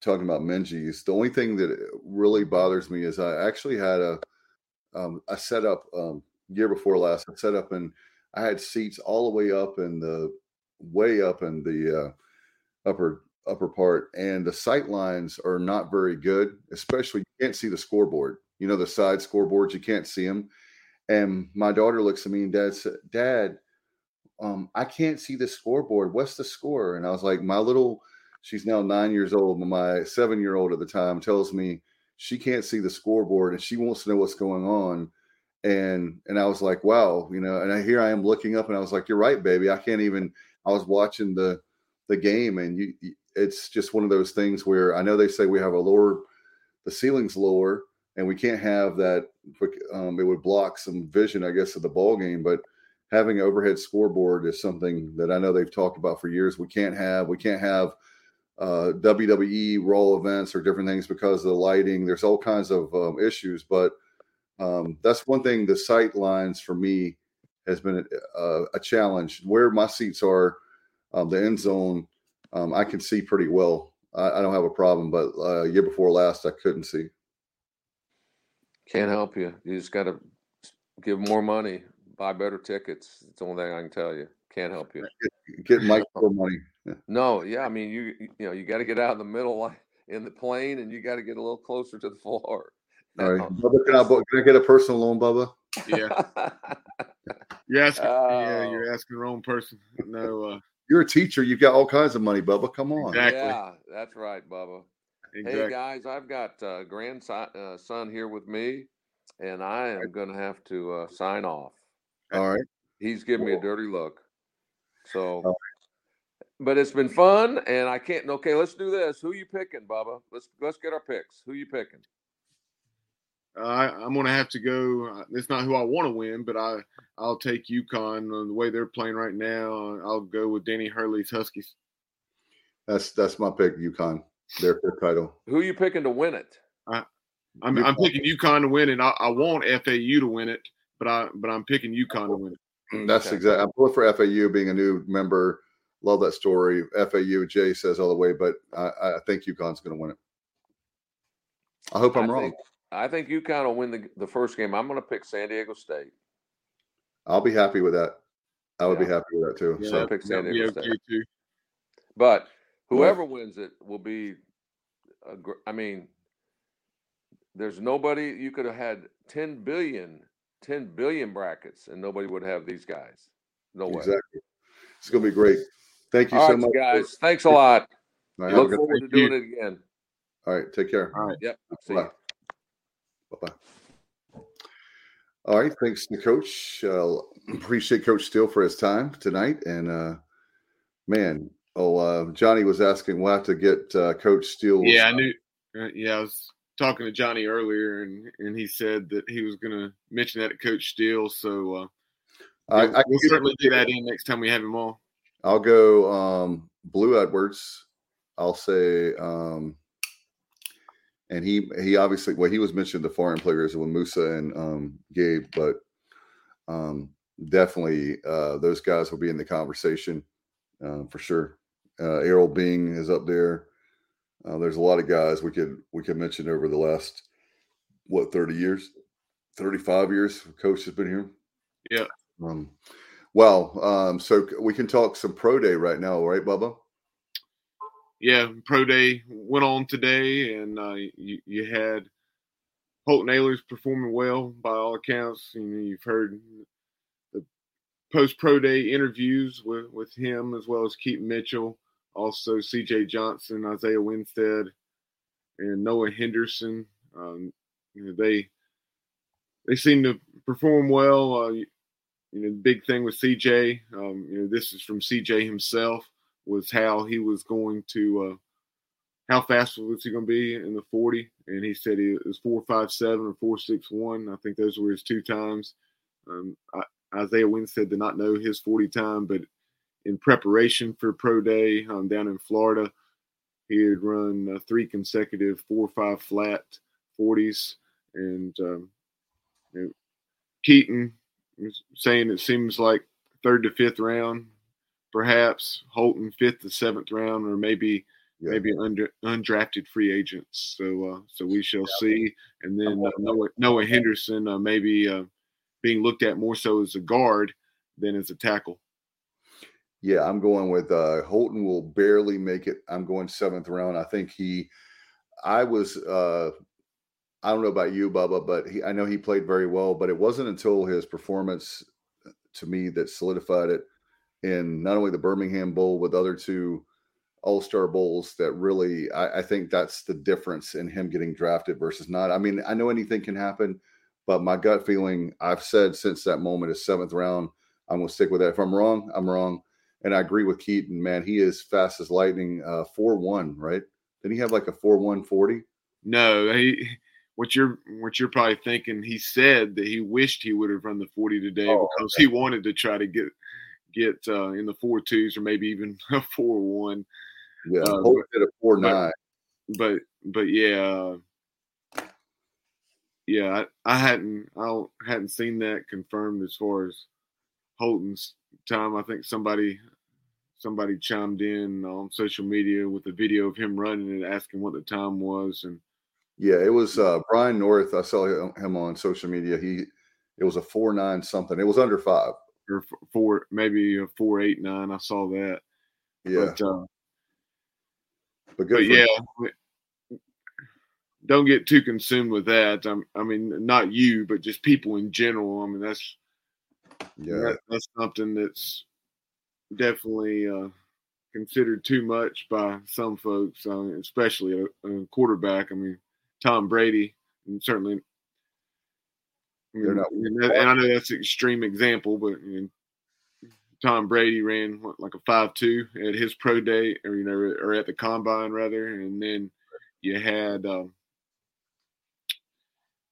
talking about Minges the only thing that really bothers me is I actually had a um, I set up um, year before last I set up and I had seats all the way up in the way up in the uh, upper upper part and the sight lines are not very good especially you can't see the scoreboard you know the side scoreboards you can't see them and my daughter looks at me and dad said dad um, i can't see the scoreboard what's the score? And i was like my little she's now nine years old my seven year old at the time tells me she can't see the scoreboard and she wants to know what's going on and and i was like wow you know and I, here i am looking up and i was like you're right baby i can't even i was watching the the game and you it's just one of those things where i know they say we have a lower the ceiling's lower and we can't have that um, it would block some vision i guess of the ball game but having an overhead scoreboard is something that i know they've talked about for years. We can't have we can't have uh, wwe raw events or different things because of the lighting. There's all kinds of um, issues but um, that's one thing the sight lines for me has been a, a challenge where my seats are um, the end zone um, i can see pretty well I, I don't have a problem but uh, year before last i couldn't see Can't help you. You just got to give more money, buy better tickets. It's the only thing I can tell you. Can't help you. get Mike (laughs) more money No, yeah, I mean you you know you got to get out in the middle (laughs) in the plane, and you got to get a little closer to the floor. All right. Bubba, can I, bu- can I get a personal loan, Bubba? Yeah, (laughs) you're asking. yeah, Oh. you're asking the wrong person. No, uh, You're a teacher. You've got all kinds of money, Bubba. Come on. Exactly. yeah, that's right, Bubba. exactly. Hey guys, I've got uh, grandson uh, son here with me, and I am going to have to uh, sign off. All right. He's giving me a dirty look. So, All but it's been fun, and I can't. Okay, let's do this. Who you picking, Bubba? Let's let's get our picks. Who you picking? I, I'm gonna have to go. uh, It's not who I want to win, but I I'll take UConn uh, the way they're playing right now. I'll go with Danny Hurley's Huskies. That's that's my pick, UConn. Their fifth title. Who are you picking to win it? I'm I'm picking UConn to win it. I, I want FAU to win it, but I but I'm picking UConn to win it. That's Okay. exactly. I'm pulling for FAU being a new member. Love that story. FAU, Jay says all the way, but I, I think UConn's going to win it. I hope I'm I wrong. Think, I think UConn will win the the first game. I'm going to pick San Diego State. I'll be happy with that. I would be happy with that too. Yeah, so pick San Diego okay State. too. But whoever wins it will be. A, gr- I mean, there's nobody you could have had 10 billion, 10 billion brackets, and nobody would have these guys. No way. exactly, it's going to be great. Thank you All so right, much, guys. Thanks a lot. All right, have a Look forward to Thank you. doing it again. all right, take care. All right. Yep. See Bye. Ya. Bye-bye. All right, thanks to Coach. Uh, (clears throat) appreciate Coach Steele for his time tonight. And uh, man, oh, uh, Johnny was asking, we'll have to get uh, Coach Steele. Yeah, I knew. Uh, yeah, I was talking to Johnny earlier, and and he said that he was going to mention that to Coach Steele. So uh, I, we'll, I, we'll certainly do that in next time we have him on. I'll go um, Blue Edwards. I'll say, um, and he he obviously well he was mentioned the foreign players with Musa and um, Gabe, but um, definitely uh, those guys will be in the conversation uh, for sure. Uh, Errol Bing is up there. Uh, there's a lot of guys we could we could mention over the last what 30 years, 35 years. Coach has been here. Yeah. Um, well, um, so we can talk some pro day right now, right, Bubba? Yeah, pro day went on today, and uh, you you had Holton Ahlers performing well by all accounts. You know, you've heard the post pro day interviews with with him as well as Keaton Mitchell, also C.J. Johnson, Isaiah Winstead, and Noah Henderson. Um, you know, they they seem to perform well. Uh, you, you know, the big thing with CJ, um, you know, this is from CJ himself, was how he was going to, uh, how fast was he going to be in the 40? And he said he was 457 or 461. I think those were his two times. Um, I, Isaiah Winstead did not know his 40 time, but in preparation for pro day um, down in Florida, he had run uh, three consecutive four or five flat 40s. And um, you know, Keaton was saying it seems like third to fifth round, perhaps Holton fifth to seventh round, or maybe Yeah. maybe under undrafted free agents. So uh, so we shall see. And then uh, Noah, Noah Henderson uh, maybe uh, being looked at more so as a guard than as a tackle. Yeah, I'm going with uh Holton will barely make it. I'm going seventh round. I think he I was uh I don't know about you, Bubba, but he I know he played very well, but it wasn't until his performance uh, to me that solidified it in not only the Birmingham Bowl with other two all-star bowls that really I, I think that's the difference in him getting drafted versus not. I mean, I know anything can happen, but my gut feeling I've said since that moment is seventh round. I'm gonna stick with that. If I'm wrong, I'm wrong. And I agree with Keaton, man. He is fast as lightning. Uh, four one, right? Did he have like a four one forty? No, he. What you're what you're probably thinking? He said that he wished he would have run the 40 today Oh, because he wanted to try to get get uh, in the four twos or maybe even (laughs) a four one. Yeah, Uh, a four but- nine. but but yeah, yeah, I, I hadn't I hadn't seen that confirmed as far as Holton's time. I think somebody somebody chimed in on social media with a video of him running and asking what the time was, and Yeah, it was uh, Brian North. I saw him- him on social media. He it was a four nine something. It was under five. Or four maybe a four eight nine. I saw that, Yeah, but uh, but good. but yeah. Don't get too consumed with that. I'm, I mean, not you, but just people in general. I mean, that's yeah. That, that's something that's definitely uh, considered too much by some folks, uh, especially a, a quarterback. I mean, Tom Brady, and certainly. They're not- and, that- and I know that's an extreme example, but you know, Tom Brady ran what, like a five-two at his pro day, or you know, or at the combine rather, and then you had. Um,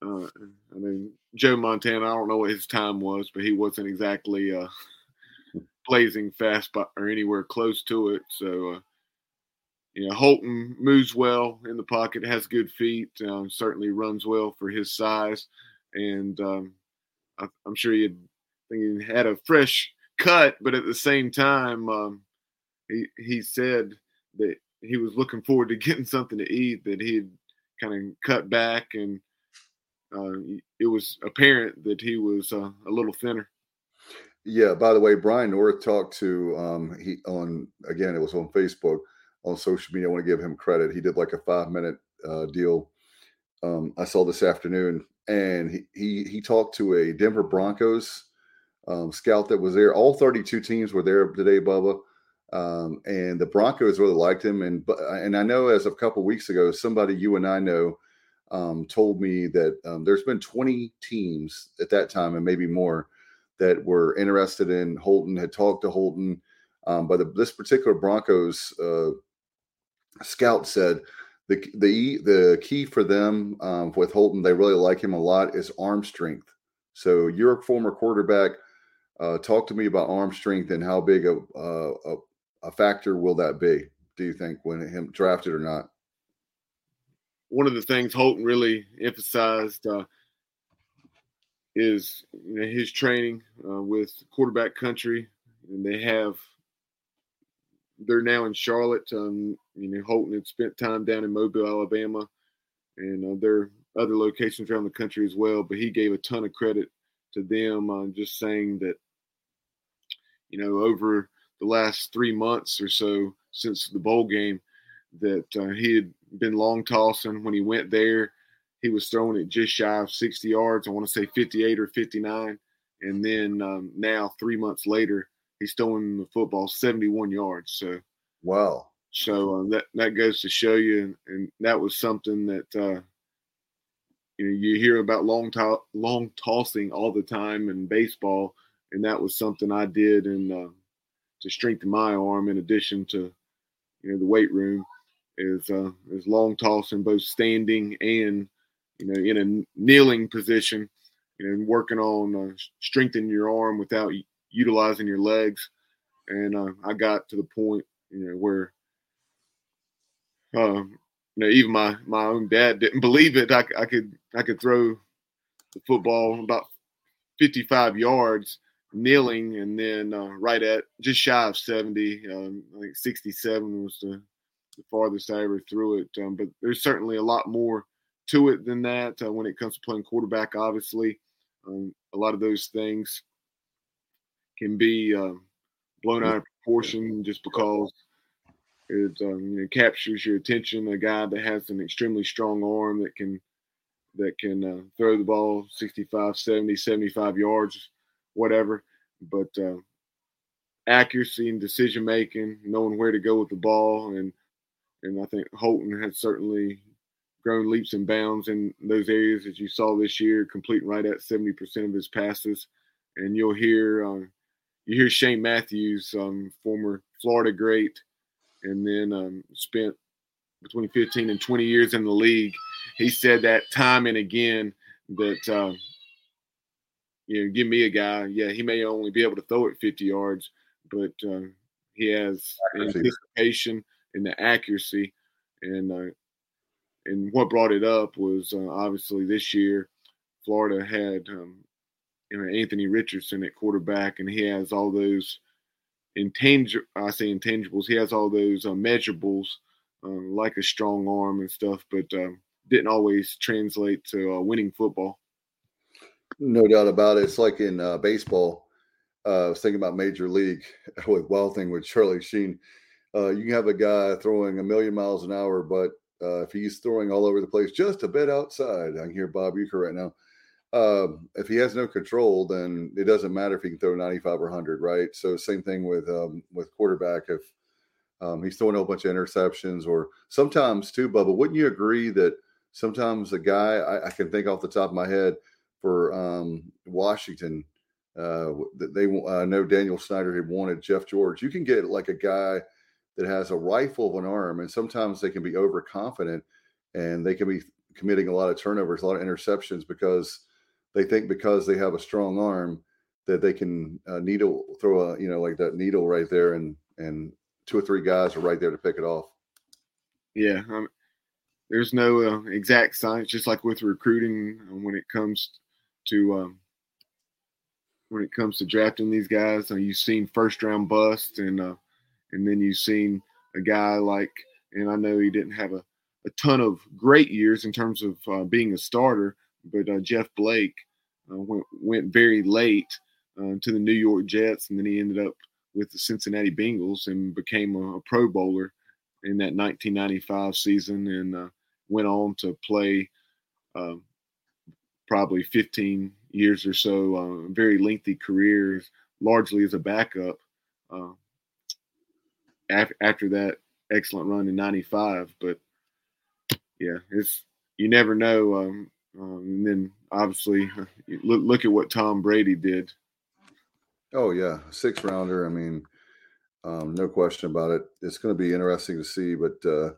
uh, I mean, Joe Montana. I don't know what his time was, but he wasn't exactly uh, blazing fast by, or anywhere close to it. So, uh, you know, Holton moves well in the pocket, has good feet, um, certainly runs well for his size, and um, I, I'm sure he had, had a fresh cut, but at the same time, um, he he said that he was looking forward to (laughs) getting something to eat. That he had kind of cut back and uh, it was apparent that he was uh, a little thinner. Yeah. By the way, Brian North talked to um he on again. It was on Facebook on social media. I want to give him credit. He did like a five minute uh, deal. Um, I saw this afternoon, and he he he talked to a Denver Broncos um, scout that was there. All thirty two teams were there today, Bubba. Um, and the Broncos really liked him. And but and I know as of a couple weeks ago, somebody you and I know um, told me that um, there's been 20 teams at that time and maybe more that were interested in Holton, had talked to Holton. Um, but the, this particular Broncos uh, scout said the the the key for them um, with Holton, they really like him a lot, is arm strength. So you're a former quarterback. Uh, talk to me about arm strength and how big a, a, a factor will that be? Do you think when him drafted or not? One of the things Holton really emphasized uh, is you know, his training uh, with quarterback country, and they have. They're now in Charlotte. Um, you know, Holton had spent time down in Mobile, Alabama, and uh, other locations around the country as well. But he gave a ton of credit to them, uh, just saying that, you know, over the last three months or so since the bowl game, that uh, he had been long tossing when he went there he was throwing it just shy of 60 yards. I want to say 58 or 59. And then um, now, three months later, he's throwing the football 71 yards. So, wow. So uh, that that goes to show you, and, and that was something that uh, you know you hear about long to- long tossing all the time in baseball, and that was something I did and uh, to strengthen my arm in addition to you know the weight room is uh, is long tossing both standing and you know, in a kneeling position, you know, working on uh, strengthening your arm without utilizing your legs. And uh, I got to the point, you know, where, uh, you know, even my my own dad didn't believe it. I, I could I could throw the football about 55 yards kneeling, and then uh, right at just shy of 70. Um, I think 67 was the, the farthest I ever threw it. Um, but there's certainly a lot more to it than that uh, when it comes to playing quarterback. Obviously, um, a lot of those things can be uh, blown out of proportion just because it um, you know, captures your attention. A guy that has an extremely strong arm that can that can uh, throw the ball 65, 70, 75 yards, whatever. But uh, accuracy and decision making, knowing where to go with the ball, and and I think Holton has certainly grown leaps and bounds in those areas as you saw this year, completing right at 70% of his passes. And you'll hear uh, you hear Shane Matthews, um, former Florida great, and then um, spent between 15 and 20 years in the league. He said that time and again that uh, you know, give me a guy. Yeah, he may only be able to throw it 50 yards, but uh, he has anticipation and the accuracy. And uh, and what brought it up was uh, obviously this year Florida had um, you know, Anthony Richardson at quarterback, and he has all those intangible. I say intangibles. He has all those uh, measurables, uh, like a strong arm and stuff, but um, didn't always translate to uh, winning football. No doubt about it. It's like in uh, baseball. Uh, I was thinking about Major League (laughs) with Wild Thing with Charlie Sheen. you can have a guy throwing a million miles an hour, but uh, if he's throwing all over the place, just a bit outside, I can hear Bob Uecker right now. Um, if he has no control, then it doesn't matter if he can throw 95 or 100, right? So same thing with um, with quarterback. If um, he's throwing a whole bunch of interceptions, or sometimes too, Bubba, wouldn't you agree that sometimes a guy I, I can think off the top of my head for um, Washington, uh, they uh, know Daniel Snyder had wanted Jeff George. You can get like a guy that has a rifle of an arm, and sometimes they can be overconfident and they can be committing a lot of turnovers, a lot of interceptions because they think because they have a strong arm that they can uh, needle throw a you know like that needle right there, and and two or three guys are right there to pick it off. Yeah, um, there's no uh, exact science, just like with recruiting uh, when it comes to um, when it comes to drafting these guys. Uh, you've seen first round bust and uh, and then you've seen a guy like, and I know he didn't have a, a ton of great years in terms of uh, being a starter, but uh, Jeff Blake uh, went, went very late uh, to the New York Jets, and then he ended up with the Cincinnati Bengals and became a, a Pro Bowler in that 1995 season, and uh, went on to play uh, probably 15 years or so, a very lengthy career, largely as a backup. Uh, af- after that excellent run in '95. But yeah, it's you never know. Um, um, and then obviously, (laughs) look look at what Tom Brady did. Oh yeah, six rounder. I mean, um, no question about it. It's going to be interesting to see. But uh,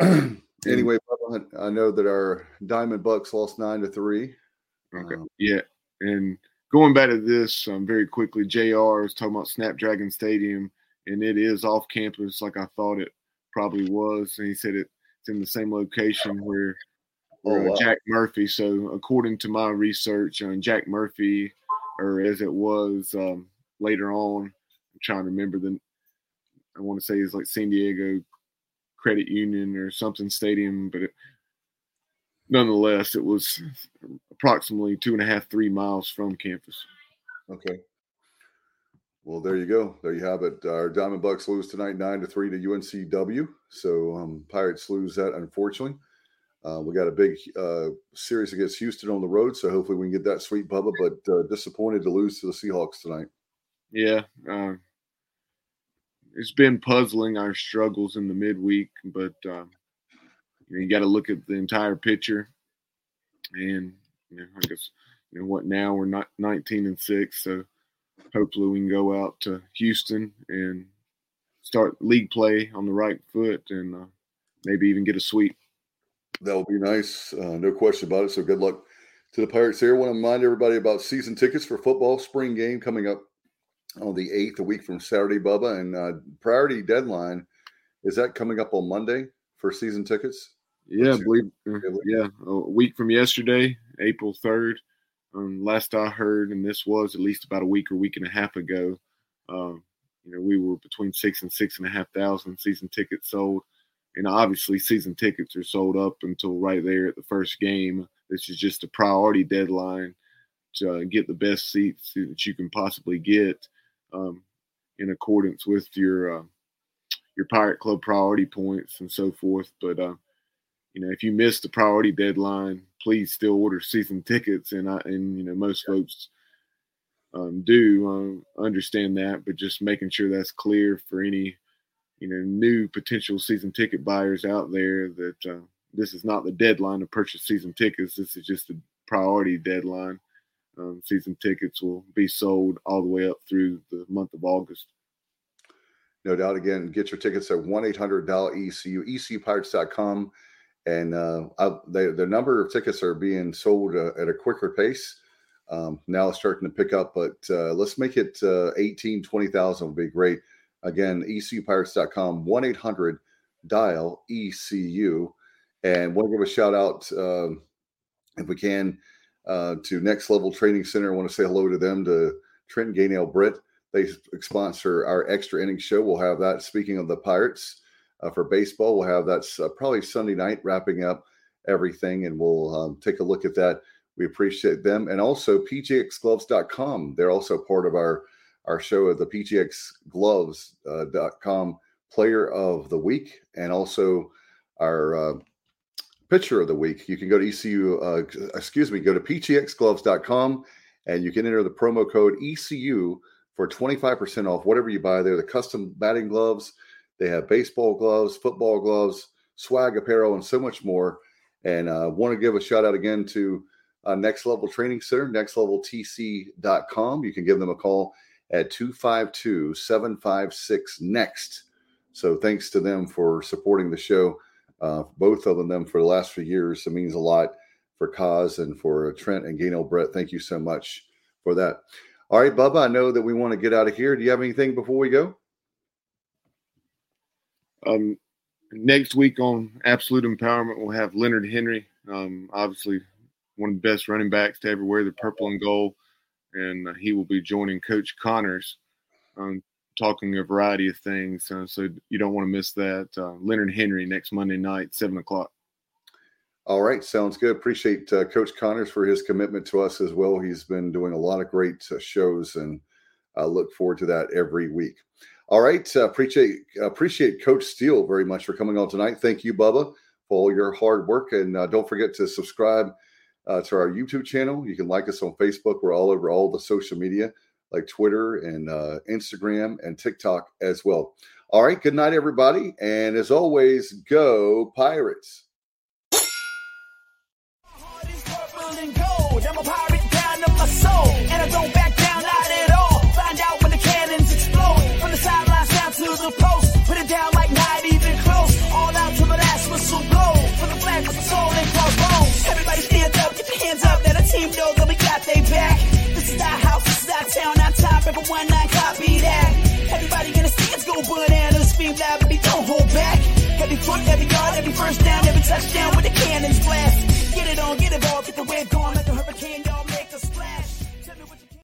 (clears throat) anyway, I know that our Diamond Bucs lost nine to three. Okay. Um, yeah, and going back to this um, very quickly, Jr. is talking about Snapdragon Stadium, and it is off campus, like I thought it probably was. And he said it, it's in the same location where, where oh, wow. Jack Murphy. So according to my research, uh, Jack Murphy, or as it was um, later on, I'm trying to remember the. I want to say it's like San Diego Credit Union or something stadium, but it, nonetheless, it was approximately two and a half, three miles from campus. Okay. Well, there you go. There you have it. Our Diamond Bucs lose tonight, nine to three to UNCW. So um, Pirates lose that, unfortunately. Uh, we got a big uh, series against Houston on the road, so hopefully we can get that sweet Bubba. But uh, disappointed to lose to the Seahawks tonight. Yeah, uh, it's been puzzling our struggles in the midweek, but you, know, you got to look at the entire picture. And you know, I guess you know what now we're not 19 and six, so hopefully we can go out to Houston and start league play on the right foot and uh, maybe even get a sweep. That will be nice, uh, no question about it. So good luck to the Pirates here. I want to remind everybody about season tickets for football spring game coming up on the 8th, a week from Saturday, Bubba. And uh, priority deadline, is that coming up on Monday for season tickets? Yeah, I believe, yeah, a week from yesterday, April 3rd. Um, last I heard, and this was at least about a week or week and a half ago, um, you know, we were between six and six and a half thousand season tickets sold. And obviously, season tickets are sold up until right there at the first game. This is just a priority deadline to uh, get the best seats that you can possibly get um, in accordance with your uh, your Pirate Club priority points and so forth. But uh, you know, if you miss the priority deadline, please still order season tickets. And I and you know most folks um, do um, understand that, but just making sure that's clear for any you know new potential season ticket buyers out there that uh, this is not the deadline to purchase season tickets. This is just the priority deadline. Um, season tickets will be sold all the way up through the month of August. No doubt. Again, get your tickets at 1 800 ECU, ecupirates.com. And uh, I, they, the number of tickets are being sold uh, at a quicker pace. Um, now it's starting to pick up, but uh, let's make it uh, 18, 20,000 would be great. Again, ecupirates.com, 1 800 dial ECU. And want to give a shout out, um, if we can, uh, to Next Level Training Center. I want to say hello to them, to Trent Gainell Britt. They sponsor our extra innings show. We'll have that. Speaking of the Pirates, uh, for baseball, we'll have that's uh, probably Sunday night, wrapping up everything, and we'll um, take a look at that. We appreciate them, and also PGXGloves.com. They're also part of our our show at the PGXGloves.com uh, Player of the Week, and also our uh, Pitcher of the Week. You can go to ECU, uh, excuse me, go to PGXGloves.com, and you can enter the promo code ECU for 25% off whatever you buy there. The custom batting gloves, they have baseball gloves, football gloves, swag apparel, and so much more. And I uh, want to give a shout out again to uh, Next Level Training Center, nextleveltc.com. You can give them a call at 252 756 NEXT. So thanks to them for supporting the show, uh, both of them for the last few years. It means a lot for Cause and for Trent and Gainell Brett. Thank you so much for that. All right, Bubba, I know that we want to get out of here. Do you have anything before we go? Um, next week on Absolute Empowerment, we'll have Leonard Henry, um, obviously one of the best running backs to ever wear the purple and gold. And he will be joining Coach Connors, um, talking a variety of things. Uh, so you don't want to miss that. Uh, Leonard Henry next Monday night, 7 o'clock. All right, sounds good. Appreciate uh, Coach Connors for his commitment to us as well. He's been doing a lot of great uh, shows, and I look forward to that every week. All right, uh, appreciate appreciate Coach Steele very much for coming on tonight. Thank you, Bubba, for all your hard work, and uh, don't forget to subscribe uh, to our YouTube channel. You can like us on Facebook. We're all over all the social media. like Twitter and uh, Instagram and TikTok as well. All right. Good night, everybody. And as always, go Pirates. they back. This is our house, this is our town, our top. Everyone not copy that. Everybody in the stands go bananas, scream loud, but don't hold back. Every front. every yard, every first down, every touchdown with the cannons blast. Get it on, get it all, get the wave going, let the hurricane.